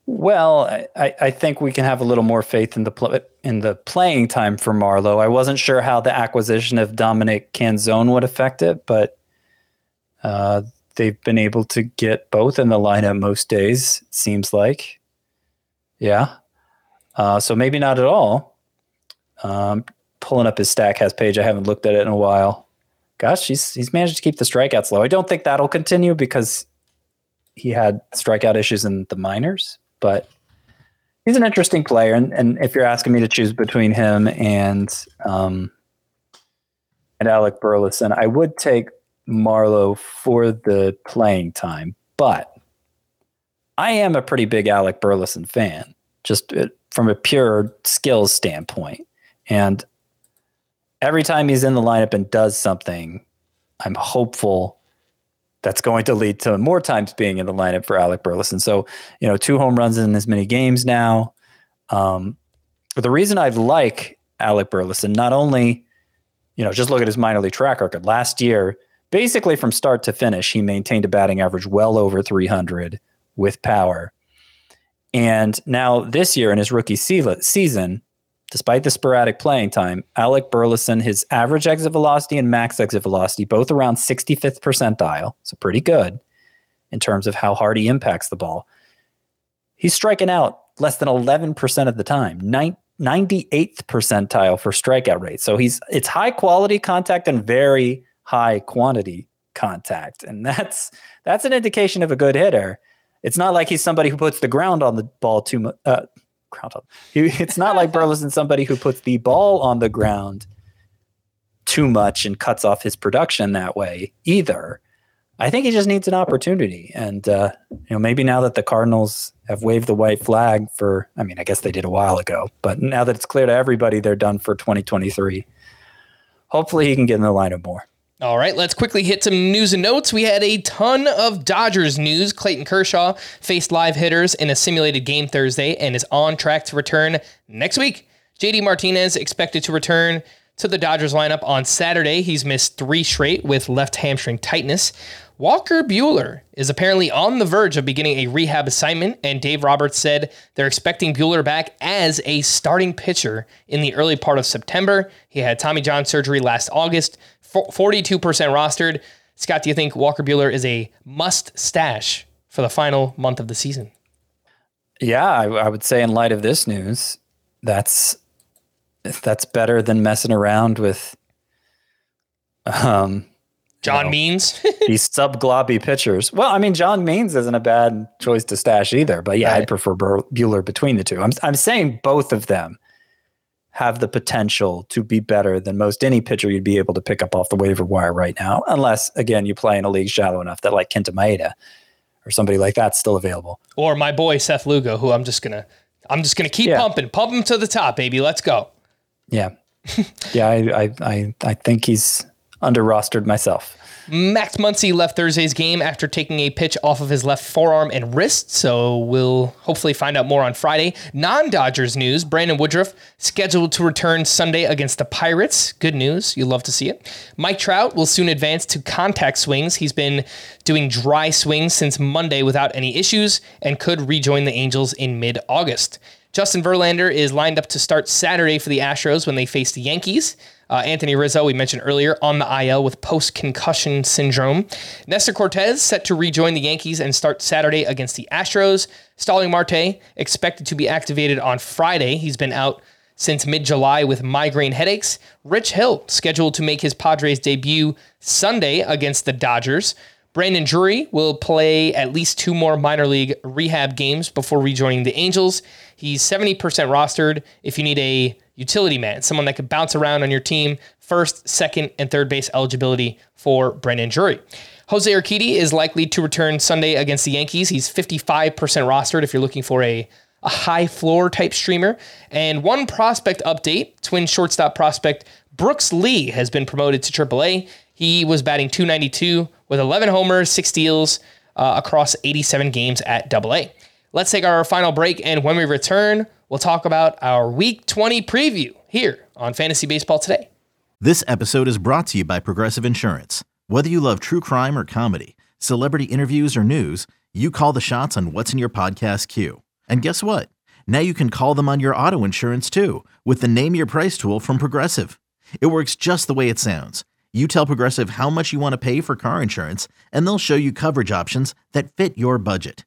Well, I- I, think we can have a little more faith in the pl- in the playing time for Marlowe. I wasn't sure how the acquisition of Dominic Canzone would affect it, but uh, they've been able to get both in the lineup most days. Seems like, yeah. Uh, so maybe not at all. Um, pulling up his Statcast page. I haven't looked at it in a while. Gosh, he's he's managed to keep the strikeouts low. I don't think that'll continue because he had strikeout issues in the minors, but he's an interesting player. And, and if you're asking me to choose between him and um, and Alec Burleson, I would take Marlowe for the playing time. But I am a pretty big Alec Burleson fan, just uh, from a pure skills standpoint. And every time he's in the lineup and does something, I'm hopeful that's going to lead to more times being in the lineup for Alec Burleson. So, you know, two home runs in as many games now. Um, but the reason I like Alec Burleson, not only, you know, just look at his minor league track record. Last year, basically from start to finish, he maintained a batting average well over 300 with power. And now this year in his rookie season, despite the sporadic playing time, Alec Burleson, his average exit velocity and max exit velocity, both around 65th percentile, so pretty good in terms of how hard he impacts the ball. He's striking out less than 11% of the time, 98th percentile for strikeout rate. So he's it's high quality contact and very high quantity contact. And that's that's an indication of a good hitter. It's not like he's somebody who puts the ground on the ball too much. Uh, ground. He, it's not like Burleson, somebody who puts the ball on the ground too much and cuts off his production that way either. I think he just needs an opportunity, and uh, you know maybe now that the Cardinals have waved the white flag for, I mean, I guess they did a while ago, but now that it's clear to everybody they're done for 2023, hopefully he can get in the lineup more. All right, let's quickly hit some news and notes. We had a ton of Dodgers news. Clayton Kershaw faced live hitters in a simulated game Thursday and is on track to return next week. JD Martinez expected to return to the Dodgers lineup on Saturday. He's missed three straight with left hamstring tightness. Walker Buehler is apparently on the verge of beginning a rehab assignment, and Dave Roberts said they're expecting Buehler back as a starting pitcher in the early part of September. He had Tommy John surgery last August, 42% rostered. Scott, do you think Walker Buehler is a must stash for the final month of the season? Yeah, I, I would say in light of this news, that's that's better than messing around with um, John No. Means. these subglobby pitchers. Well, I mean, John Means isn't a bad choice to stash either, but yeah, Right. I'd prefer Buehler between the two. I'm I'm saying both of them have the potential to be better than most any pitcher you'd be able to pick up off the waiver wire right now, unless again you play in a league shallow enough that like Kenta Maeda or somebody like that's still available. Or my boy Seth Lugo, who I'm just gonna I'm just gonna keep Yeah. pumping, pump him to the top, baby. Let's go. Yeah. yeah, I, I, I, I think he's under rostered myself. Max Muncy left Thursday's game after taking a pitch off of his left forearm and wrist, so we'll hopefully find out more on Friday. Non Dodgers news Brandon Woodruff scheduled to return Sunday against the Pirates. Good news. You love to see it. Mike Trout will soon advance to contact swings. He's been doing dry swings since Monday without any issues and could rejoin the Angels in mid August. Justin Verlander is lined up to start Saturday for the Astros when they face the Yankees. Uh, Anthony Rizzo, we mentioned earlier, on the IL with post concussion syndrome. Nestor Cortes set to rejoin the Yankees and start Saturday against the Astros. Starling Marte expected to be activated on Friday. He's been out since mid July with migraine headaches. Rich Hill scheduled to make his Padres debut Sunday against the Dodgers. Brandon Drury will play at least two more minor league rehab games before rejoining the Angels. He's 70% rostered if you need a utility man, someone that could bounce around on your team, first, second, and third base eligibility for Brandon Drury. Jose Urquidy is likely to return Sunday against the Yankees. He's 55% rostered if you're looking for a, a high floor type streamer. And one prospect update twin shortstop prospect Brooks Lee has been promoted to AAA. He was batting 292 with 11 homers, six steals uh, across 87 games at AA. Let's take our final break, and when we return, we'll talk about our Week 20 preview here on Fantasy Baseball Today. This episode is brought to you by Progressive Insurance. Whether you love true crime or comedy, celebrity interviews or news, you call the shots on what's in your podcast queue. And guess what? Now you can call them on your auto insurance too with the Name Your Price tool from Progressive. It works just the way it sounds. You tell Progressive how much you want to pay for car insurance, and they'll show you coverage options that fit your budget.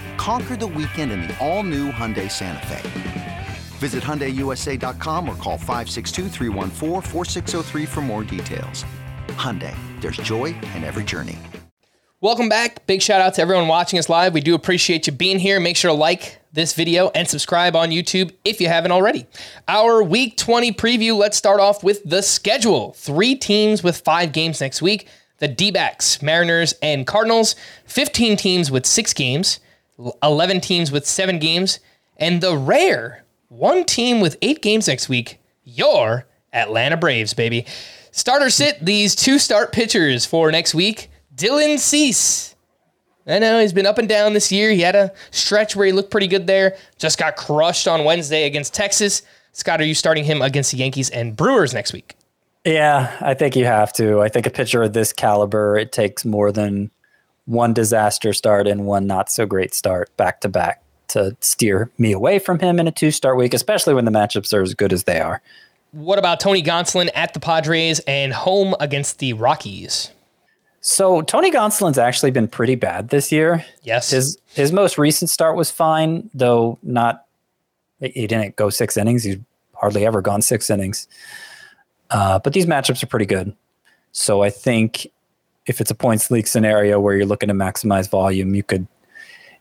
Conquer the weekend in the all new Hyundai Santa Fe. Visit HyundaiUSA.com or call 562-314-4603 for more details. Hyundai, there's joy in every journey. Welcome back. Big shout out to everyone watching us live. We do appreciate you being here. Make sure to like this video and subscribe on YouTube if you haven't already. Our week 20 preview, let's start off with the schedule. Three teams with five games next week the D Mariners, and Cardinals. 15 teams with six games, 11 teams with seven games, and the rare one team with eight games next week, your Atlanta Braves, baby. Starter sit these two start pitchers for next week. Dylan Cease. I know he's been up and down this year. He had a stretch where he looked pretty good there. Just got crushed on Wednesday against Texas. Scott, are you starting him against the Yankees and Brewers next week? Yeah, I think you have to. I think a pitcher of this caliber, it takes more than one disaster start and one not so great start back to back to steer me away from him in a two start week, especially when the matchups are as good as they are. What about Tony Gonsolin at the Padres and home against the Rockies? So Tony Gonsolin's actually been pretty bad this year. Yes. His his most recent start was fine, though not he didn't go six innings. He's hardly ever gone six innings. Uh, but these matchups are pretty good. So I think if it's a points league scenario where you're looking to maximize volume, you could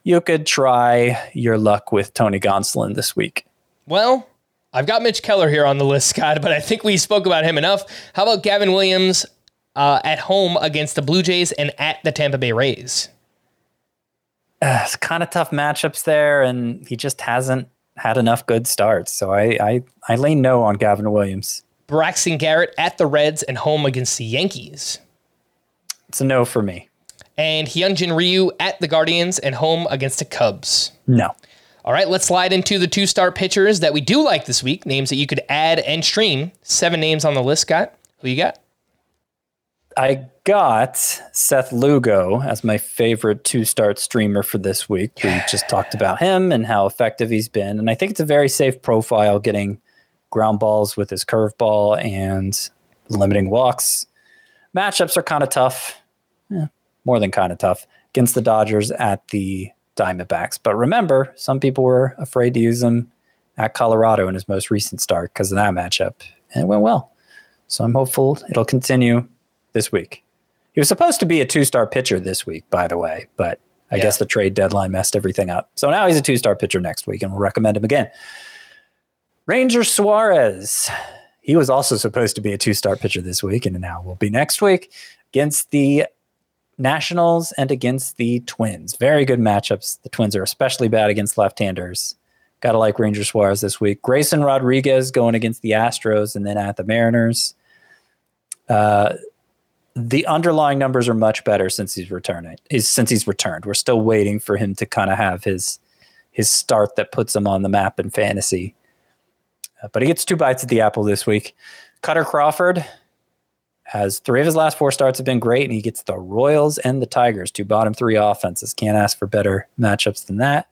you could try your luck with Tony Gonsolin this week. Well, I've got Mitch Keller here on the list, Scott, but I think we spoke about him enough. How about Gavin Williams uh, at home against the Blue Jays and at the Tampa Bay Rays? Uh, it's kind of tough matchups there, and he just hasn't had enough good starts. So I I, I lean no on Gavin Williams. Braxton Garrett at the Reds and home against the Yankees. It's a no for me. And Hyunjin Ryu at the Guardians and home against the Cubs. No. All right, let's slide into the two star pitchers that we do like this week, names that you could add and stream. Seven names on the list, Scott. Who you got? I got Seth Lugo as my favorite two start streamer for this week. We just talked about him and how effective he's been. And I think it's a very safe profile getting ground balls with his curveball and limiting walks. Matchups are kind of tough, More than kind of tough against the Dodgers at the Diamondbacks. But remember, some people were afraid to use him at Colorado in his most recent start because of that matchup, and it went well. So I'm hopeful it'll continue this week. He was supposed to be a two star pitcher this week, by the way, but I Yeah. guess the trade deadline messed everything up. So now he's a two star pitcher next week, and we'll recommend him again. Ranger Suarez. He was also supposed to be a two star pitcher this week, and now will be next week against the Nationals and against the Twins. Very good matchups. The Twins are especially bad against left handers. Got to like Ranger Suarez this week. Grayson Rodriguez going against the Astros and then at the Mariners. Uh, the underlying numbers are much better since he's returning. Is since he's returned. We're still waiting for him to kind of have his his start that puts him on the map in fantasy. Uh, but he gets two bites at the apple this week. Kutter Crawford has three of his last four starts have been great, and he gets the Royals and the Tigers, two bottom three offenses. Can't ask for better matchups than that.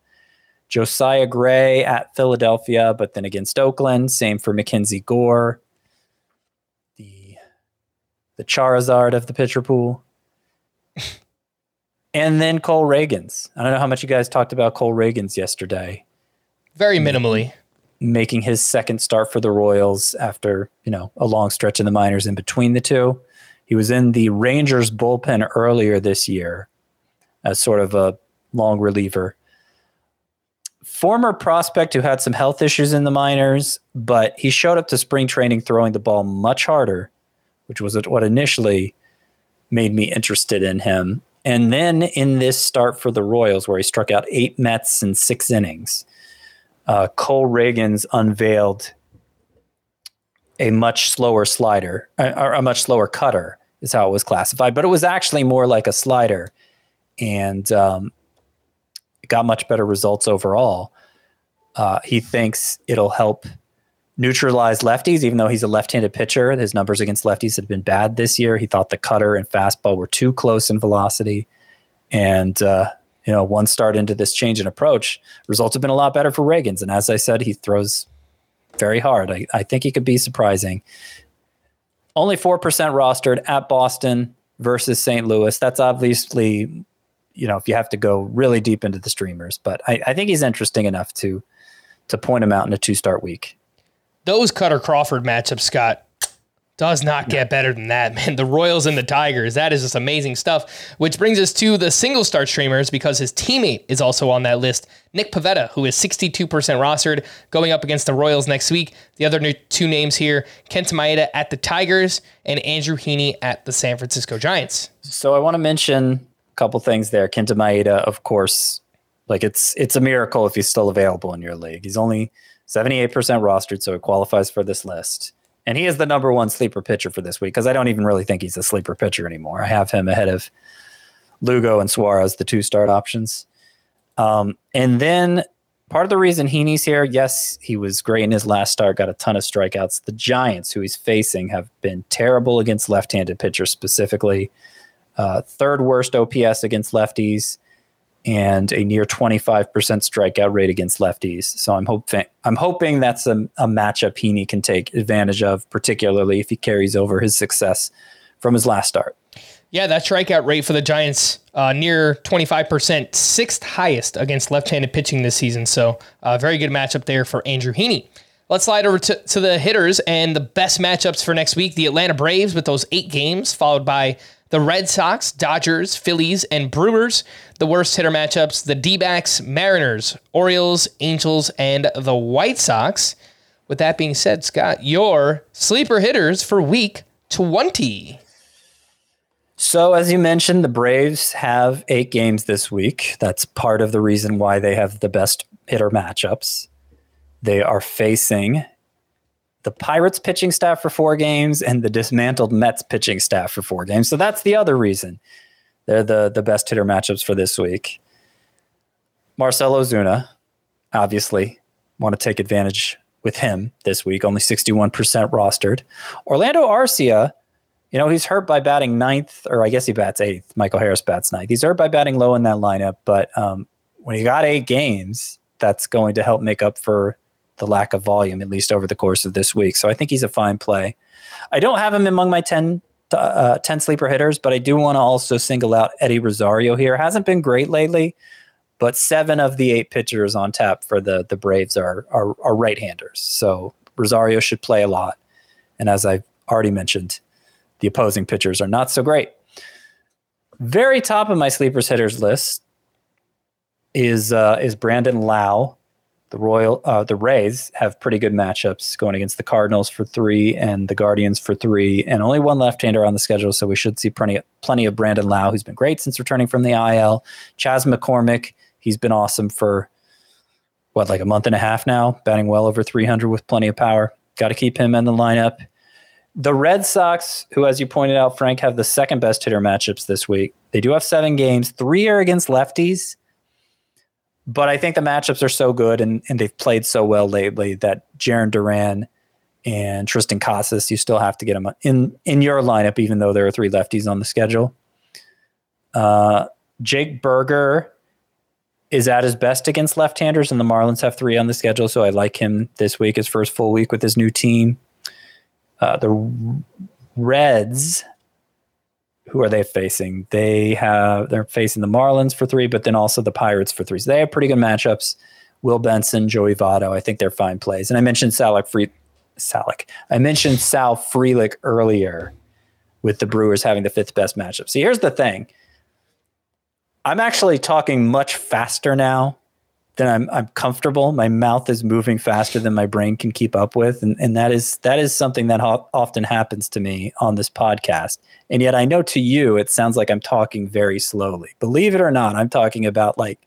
Josiah Gray at Philadelphia, but then against Oakland. Same for Mackenzie Gore, the the Charizard of the pitcher pool. and then Cole Ragans. I don't know how much you guys talked about Cole Ragans yesterday Very minimally. Making his second start for the Royals after, you know, a long stretch in the minors in between the two. He was in the Rangers bullpen earlier this year as sort of a long reliever. Former prospect who had some health issues in the minors, but he showed up to spring training throwing the ball much harder, which was what initially made me interested in him. And then in this start for the Royals, where he struck out eight Mets in six innings, uh, Cole Ragans unveiled a much slower slider, or a much slower cutter, is how it was classified. But it was actually more like a slider, and um, it got much better results overall. Uh, he thinks it'll help neutralize lefties, even though he's a left-handed pitcher. His numbers against lefties had been bad this year. He thought the cutter and fastball were too close in velocity, and uh, you know, one start into this change in approach, results have been a lot better for Ragans. And as I said, he throws very hard. I, I think he could be surprising. Only 4% rostered at Boston versus St. Louis. That's obviously, you know, if you have to go really deep into the streamers, but I, I think he's interesting enough to to point him out in a two start week. Those Kutter Crawford matchups, Scott, does not get better than that, man. The Royals and the Tigers, that is just amazing stuff. Which brings us to the single star streamers because his teammate is also on that list. Nick Pivetta, who is 62% rostered, going up against the Royals next week. The other new two names here Kenta Maeda at the Tigers and Andrew Heaney at the San Francisco Giants. So I want to mention a couple things there. Kenta Maeda, of course, like it's it's a miracle if he's still available in your league. He's only 78% rostered, so it qualifies for this list. And he is the number one sleeper pitcher for this week because I don't even really think he's a sleeper pitcher anymore. I have him ahead of Lugo and Suarez, the two start options. Um, and then part of the reason Heaney's here, yes, he was great in his last start, got a ton of strikeouts. The Giants, who he's facing, have been terrible against left handed pitchers specifically. Uh, third worst OPS against lefties and a near 25% strikeout rate against lefties. So I'm hoping I'm hoping that's a, a matchup Heaney can take advantage of, particularly if he carries over his success from his last start. Yeah, that strikeout rate for the Giants uh, near 25%, sixth highest against left-handed pitching this season. So uh, very good matchup there for Andrew Heaney. Let's slide over to, to the hitters and the best matchups for next week. The Atlanta Braves with those eight games, followed by the Red Sox, Dodgers, Phillies, and Brewers. The worst hitter matchups, the D-backs, Mariners, Orioles, Angels, and the White Sox. With that being said, Scott, your sleeper hitters for week 20. So, as you mentioned, the Braves have eight games this week. That's part of the reason why they have the best hitter matchups. They are facing the Pirates pitching staff for four games and the dismantled Mets pitching staff for four games. So that's the other reason they're the, the best hitter matchups for this week. Marcell Ozuna, obviously, want to take advantage with him this week, only 61% rostered. Orlando Arcia, you know, he's hurt by batting ninth, or I guess he bats eighth. Michael Harris bats ninth. He's hurt by batting low in that lineup, but um, when he got eight games, that's going to help make up for the lack of volume, at least over the course of this week. So I think he's a fine play. I don't have him among my 10, uh, 10 sleeper hitters, but I do want to also single out Eddie Rosario here. Hasn't been great lately, but seven of the eight pitchers on tap for the the Braves are are, are right-handers. So Rosario should play a lot. And as I've already mentioned, the opposing pitchers are not so great. Very top of my sleepers hitters list is uh, is Brandon Lowe. The Royal uh, the Rays have pretty good matchups going against the Cardinals for three and the Guardians for three, and only one left-hander on the schedule, so we should see plenty plenty of Brandon Lowe, who's been great since returning from the IL. Chas McCormick, he's been awesome for what like a month and a half now, batting well over 300 with plenty of power. Got to keep him in the lineup. The Red Sox, who, as you pointed out, Frank, have the second best hitter matchups this week. They do have seven games. Three are against lefties, but I think the matchups are so good and, and they've played so well lately that Jarren Duran and Triston Casas, you still have to get them in in your lineup, even though there are three lefties on the schedule. Uh, Jake Burger is at his best against left-handers, and the Marlins have three on the schedule, so I like him this week, his first full week with his new team. Uh, the Reds, who are they facing? They have they're facing the Marlins for three, but then also the Pirates for three. So they have pretty good matchups. Will Benson, Joey Votto, I think they're fine plays. And I mentioned Salak Free Salak. I mentioned Sal Frelick earlier with the Brewers having the fifth best matchup. See, here's the thing. I'm actually talking much faster now than I'm I'm comfortable. My mouth is moving faster than my brain can keep up with, and and that is that is something that ho- often happens to me on this podcast. And yet, I know to you it sounds like I'm talking very slowly. Believe it or not, I'm talking about like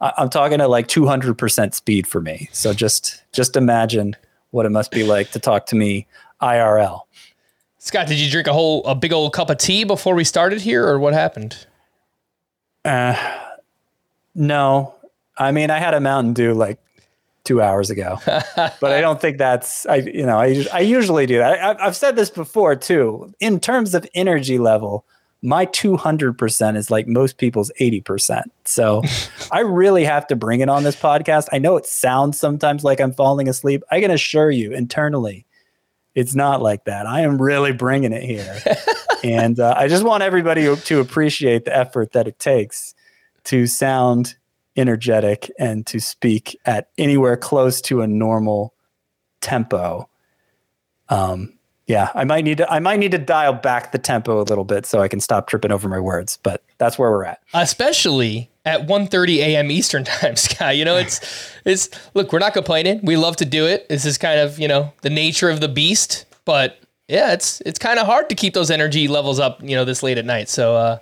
I- I'm talking at like 200 percent speed for me. So just just imagine what it must be like to talk to me IRL. Scott, did you drink a whole a big old cup of tea before we started here, or what happened? Uh, no, I mean I had a Mountain Dew like two hours ago, but I don't think that's I. You know, I I usually do that. I, I've said this before too. In terms of energy level, my two hundred percent is like most people's eighty percent. So I really have to bring it on this podcast. I know it sounds sometimes like I'm falling asleep. I can assure you internally. It's not like that. I am really bringing it here. and uh, I just want everybody to appreciate the effort that it takes to sound energetic and to speak at anywhere close to a normal tempo. Um, yeah, I might need to I might need to dial back the tempo a little bit so I can stop tripping over my words, but that's where we're at. especially at 1:30 a.m. Eastern time, Sky. You know, it's it's look, we're not complaining. We love to do it. This is kind of, you know, the nature of the beast, but yeah, it's it's kind of hard to keep those energy levels up, you know, this late at night. So uh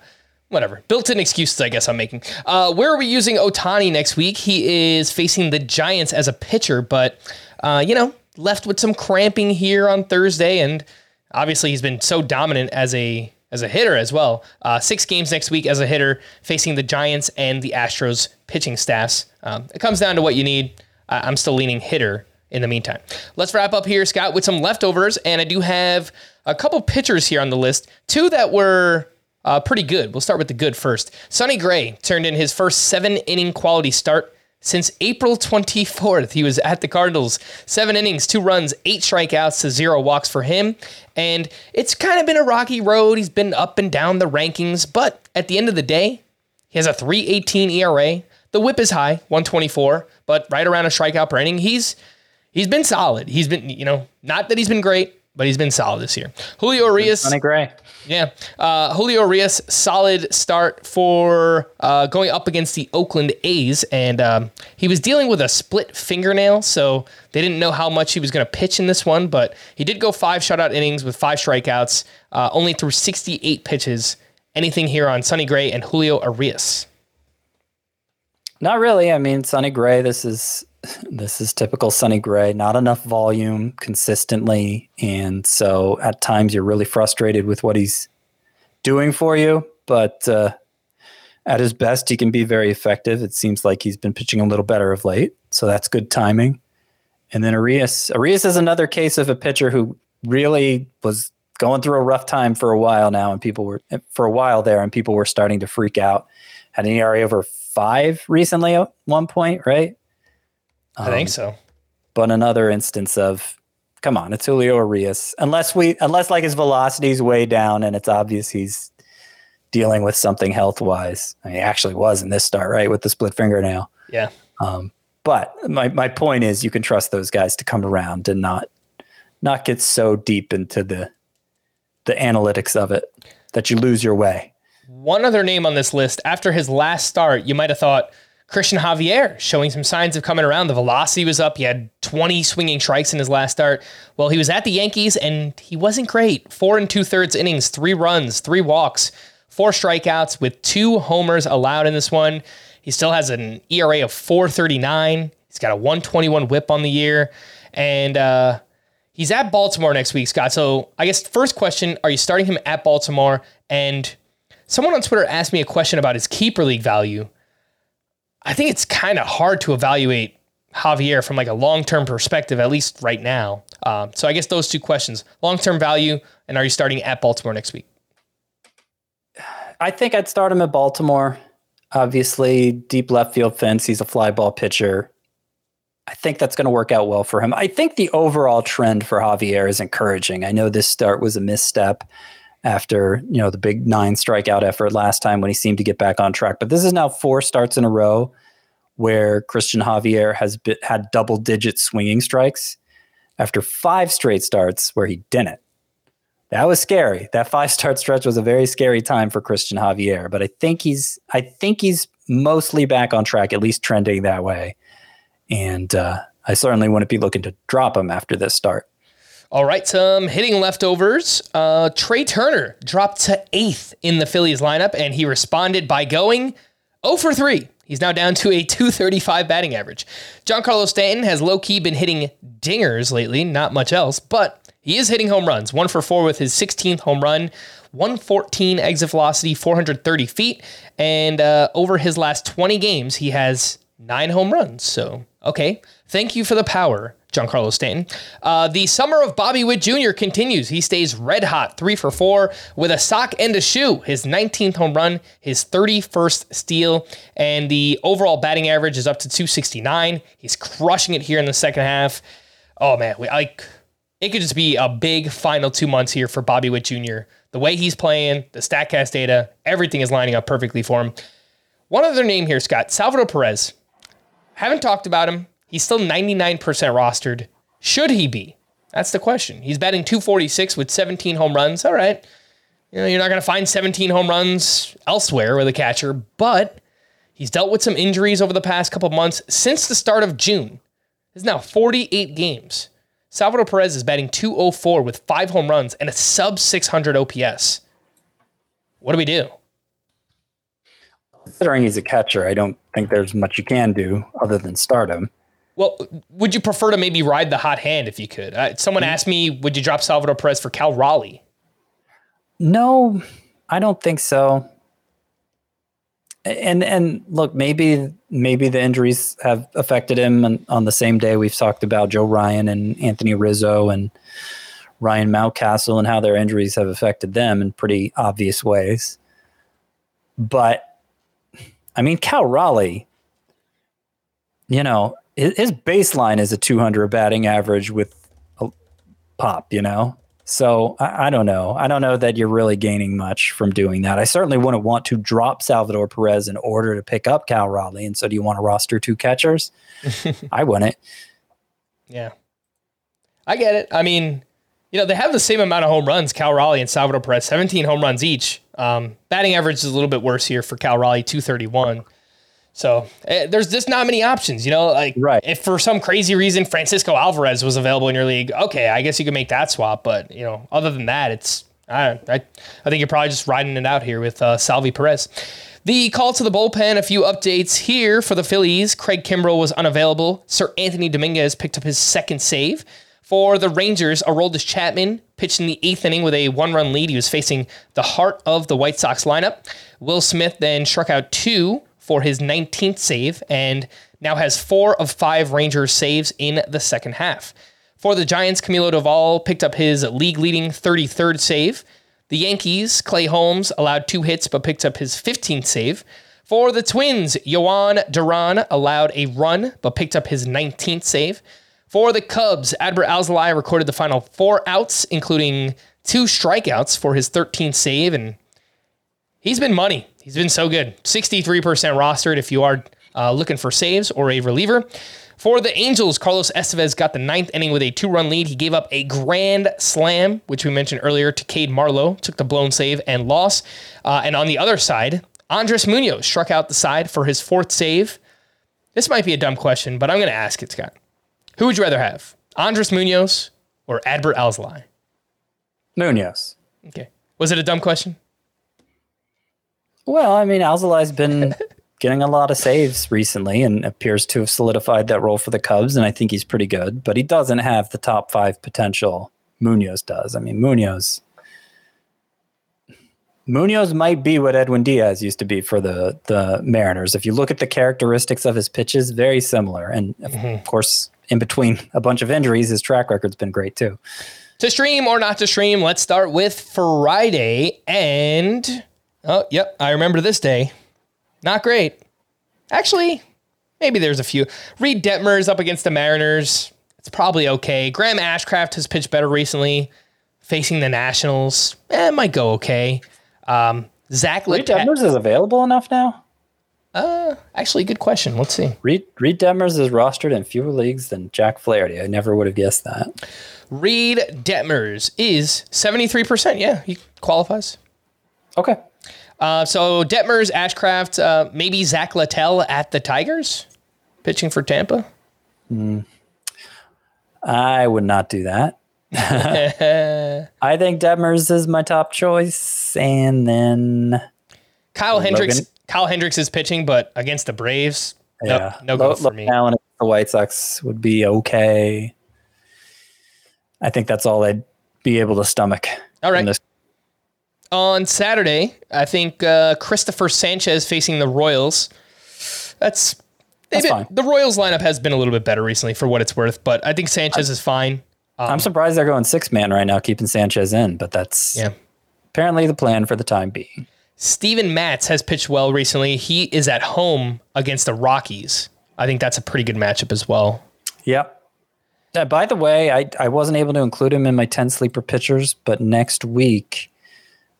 whatever. Built-in excuses, I guess I'm making. Uh where are we using Ohtani next week? He is facing the Giants as a pitcher, but uh, you know, left with some cramping here on Thursday and obviously he's been so dominant as a as a hitter as well. Uh, six games next week as a hitter, facing the Giants and the Astros pitching staffs. Um, it comes down to what you need. I'm still leaning hitter in the meantime. Let's wrap up here, Scott, with some leftovers, and I do have a couple pitchers here on the list. Two that were uh, pretty good. We'll start with the good first. Sonny Gray turned in his first seven inning quality start since April 24th. He was at the Cardinals. Seven innings, two runs, eight strikeouts to zero walks for him. And it's kind of been a rocky road. He's been up and down the rankings, but at the end of the day, he has a 318 ERA. The whip is high, 124, but right around a strikeout per inning. He's he's been solid. He's been, you know, not that he's been great, but he's been solid this year. Julio. Sonny Gray. Yeah. Uh, Julio Urias, solid start for uh, going up against the Oakland A's. And um, he was dealing with a split fingernail, so they didn't know how much he was going to pitch in this one. But he did go five shutout innings with five strikeouts, uh, only through 68 pitches. Anything here on Sonny Gray and Julio Urias? Not really. I mean, Sonny Gray. This is this is typical Sonny Gray. Not enough volume consistently, and so at times you're really frustrated with what he's doing for you. But uh, at his best, he can be very effective. It seems like he's been pitching a little better of late, so that's good timing. And then Urias. Urias is another case of a pitcher who really was going through a rough time for a while now, and people were for a while there, and people were starting to freak out. Had an ERA over five recently at one point, right? I think so. But another instance of, come on, it's Julio Urias. Unless we, unless like his velocity's way down and it's obvious he's dealing with something health wise. I mean, he actually was in this start, right, with the split fingernail. Yeah. Um, but my my point is, you can trust those guys to come around and not not get so deep into the the analytics of it that you lose your way. One other name on this list, after his last start, you might have thought Cristian Javier showing some signs of coming around. The velocity was up. He had 20 swinging strikes in his last start. Well, he was at the Yankees and he wasn't great. Four and two thirds innings, three runs, three walks, four strikeouts with two homers allowed in this one. He still has an ERA of 439. He's got a 121 whip on the year. And uh, he's at Baltimore next week, Scott. So I guess first question, are you starting him at Baltimore? And someone on Twitter asked me a question about his keeper league value. I think it's kind of hard to evaluate Javier from like a long-term perspective, at least right now. Um, so I guess those two questions: long-term value, and are you starting at Baltimore next week? I think I'd start him at Baltimore. Obviously, deep left field fence. He's a fly ball pitcher. I think that's going to work out well for him. I think the overall trend for Javier is encouraging. I know this start was a misstep after you know the big nine strikeout effort last time when he seemed to get back on track, but this is now four starts in a row where Christian Javier has been, had double digit swinging strikes after five straight starts where he didn't. That was scary. That five start stretch was a very scary time for Christian Javier, but I think he's I think he's mostly back on track, at least trending that way. And uh, I certainly wouldn't be looking to drop him after this start. All right, some hitting leftovers. Uh, Trea Turner dropped to eighth in the Phillies lineup, and he responded by going 0 for 3. He's now down to a 235 batting average. Giancarlo Stanton has low key been hitting dingers lately, not much else, but he is hitting home runs. One for four with his 16th home run, 114 exit velocity, 430 feet, and uh, over his last 20 games, he has nine home runs. So, okay. Thank you for the power, Giancarlo Stanton. Uh, the summer of Bobby Witt Jr. continues. He stays red hot, three for four with a sock and a shoe. His 19th home run, his 31st steal, and the overall batting average is up to 269. He's crushing it here in the second half. Oh man, we like it could just be a big final two months here for Bobby Witt Jr. The way he's playing, the Statcast data, everything is lining up perfectly for him. One other name here, Scott Salvador Perez. Haven't talked about him. He's still 99% rostered. Should he be? That's the question. He's batting 246 with 17 home runs. All right. You know, you're not going to find 17 home runs elsewhere with a catcher, but he's dealt with some injuries over the past couple months since the start of June. It's now 48 games. Salvador Perez is batting 204 with five home runs and a sub 600 OPS. What do we do? Considering he's a catcher, I don't think there's much you can do other than start him. Well, would you prefer to maybe ride the hot hand if you could? Uh, someone asked me, would you drop Salvador Perez for Cal Raleigh? No, I don't think so. And and look, maybe maybe the injuries have affected him on, on the same day we've talked about Joe Ryan and Anthony Rizzo and Ryan Mountcastle and how their injuries have affected them in pretty obvious ways. But I mean, Cal Raleigh, you know, his, baseline is a 200 batting average with a pop, you know? So I, I don't know. I don't know that you're really gaining much from doing that. I certainly wouldn't want to drop Salvador Perez in order to pick up Cal Raleigh. And so do you want to roster two catchers? I wouldn't. Yeah. I get it. I mean, you know, they have the same amount of home runs, Cal Raleigh and Salvador Perez, 17 home runs each. Um, batting average is a little bit worse here for Cal Raleigh, 231. So eh, there's just not many options, you know. Like, Right. if for some crazy reason Francisco Alvarez was available in your league, okay, I guess you could make that swap. But you know, other than that, it's I I, I think you're probably just riding it out here with uh, Salvy Perez. The call to the bullpen, a few updates here for the Phillies. Craig Kimbrel was unavailable. Seranthony Dominguez picked up his second save. For the Rangers, Aroldis Chapman pitched in the eighth inning with a one run lead. He was facing the heart of the White Sox lineup. Will Smith then struck out two for his 19th save and now has four of five Rangers saves in the second half. For the Giants, Camilo Doval picked up his league leading 33rd save. The Yankees, Clay Holmes allowed two hits but picked up his 15th save. For the Twins, Jhoan Duran allowed a run but picked up his 19th save. For the Cubs, Adbert Alzolay recorded the final four outs, including two strikeouts for his 13th save. And He's been money. He's been so good. 63% rostered if you are uh, looking for saves or a reliever. For the Angels, Carlos Estevez got the ninth inning with a two run lead. He gave up a grand slam, which we mentioned earlier, to Cade Marlowe, took the blown save and loss. Uh, and on the other side, Andres Munoz struck out the side for his fourth save. This might be a dumb question, but I'm going to ask it, Scott. Who would you rather have, Andres Munoz or Adbert Alzolay? Munoz. Okay. Was it a dumb question? Well, I mean, Alzolay's been getting a lot of saves recently and appears to have solidified that role for the Cubs, and I think he's pretty good. But he doesn't have the top five potential Munoz does. I mean, Munoz. Munoz might be what Edwin Diaz used to be for the the Mariners. If you look at the characteristics of his pitches, very similar, and of mm-hmm. course, in between a bunch of injuries, his track record's been great too. To stream or not to stream, let's start with Friday. And, oh, yep, I remember this day. Not great. Actually, maybe there's a few. Reid Detmers up against the Mariners. It's probably okay. Graham Ashcraft has pitched better recently, facing the Nationals. Eh, it might go okay. Um, Zach Reed. Detmers is available enough now. Uh, Actually, good question. Let's see. Reid Reid Detmers is rostered in fewer leagues than Jack Flaherty. I never would have guessed that. Reid Detmers is 73%. Yeah, he qualifies. Okay. Uh, so Detmers, Ashcraft, uh, maybe Zach Littell at the Tigers, pitching for Tampa. I would not do that. I think Detmers is my top choice, and then Kyle Hendricks. Kyle Hendricks is pitching, but against the Braves, no, yeah, no go Low- for Low me. Allen the White Sox would be okay. I think that's all I'd be able to stomach. All right. in this- On Saturday, I think uh, Christopher Sanchez facing the Royals. That's, That's been- fine. The Royals lineup has been a little bit better recently for what it's worth, but I think Sanchez is fine. I'm surprised they're going six man right now, keeping Sanchez in, but that's Yeah. apparently the plan for the time being. Steven Matz has pitched well recently. He is at home against the Rockies. I think that's a pretty good matchup as well. Yep. Uh, by the way, I, I wasn't able to include him in my 10 sleeper pitchers, but next week,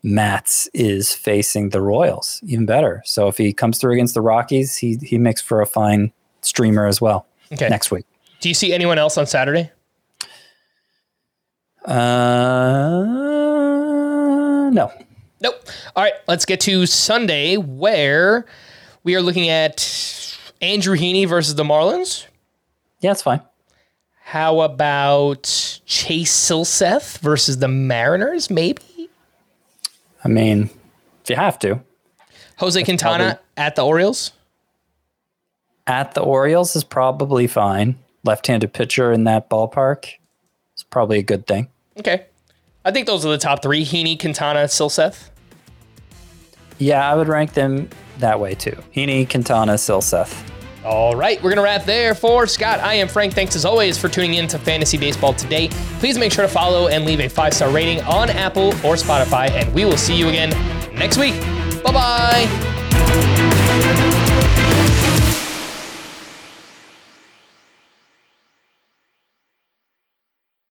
Matz is facing the Royals. Even better. So if he comes through against the Rockies, he, he makes for a fine streamer as well Okay. next week. Do you see anyone else on Saturday? Uh, no. Nope. All right, let's get to Sunday where we are looking at Andrew Heaney versus the Marlins. Yeah, it's fine. How about Chase Silseth versus the Mariners, maybe? I mean, if you have to. Jose Quintana probably- at the Orioles? At the Orioles is probably fine. Left handed pitcher in that ballpark is probably a good thing. Okay. I think those are the top three Heaney, Quintana, Silseth. Yeah, I would rank them that way too. Heaney, Quintana, Silseth. All right, we're going to wrap there for Scott. I am Frank. Thanks as always for tuning in to Fantasy Baseball today. Please make sure to follow and leave a five star rating on Apple or Spotify, and we will see you again next week. Bye bye.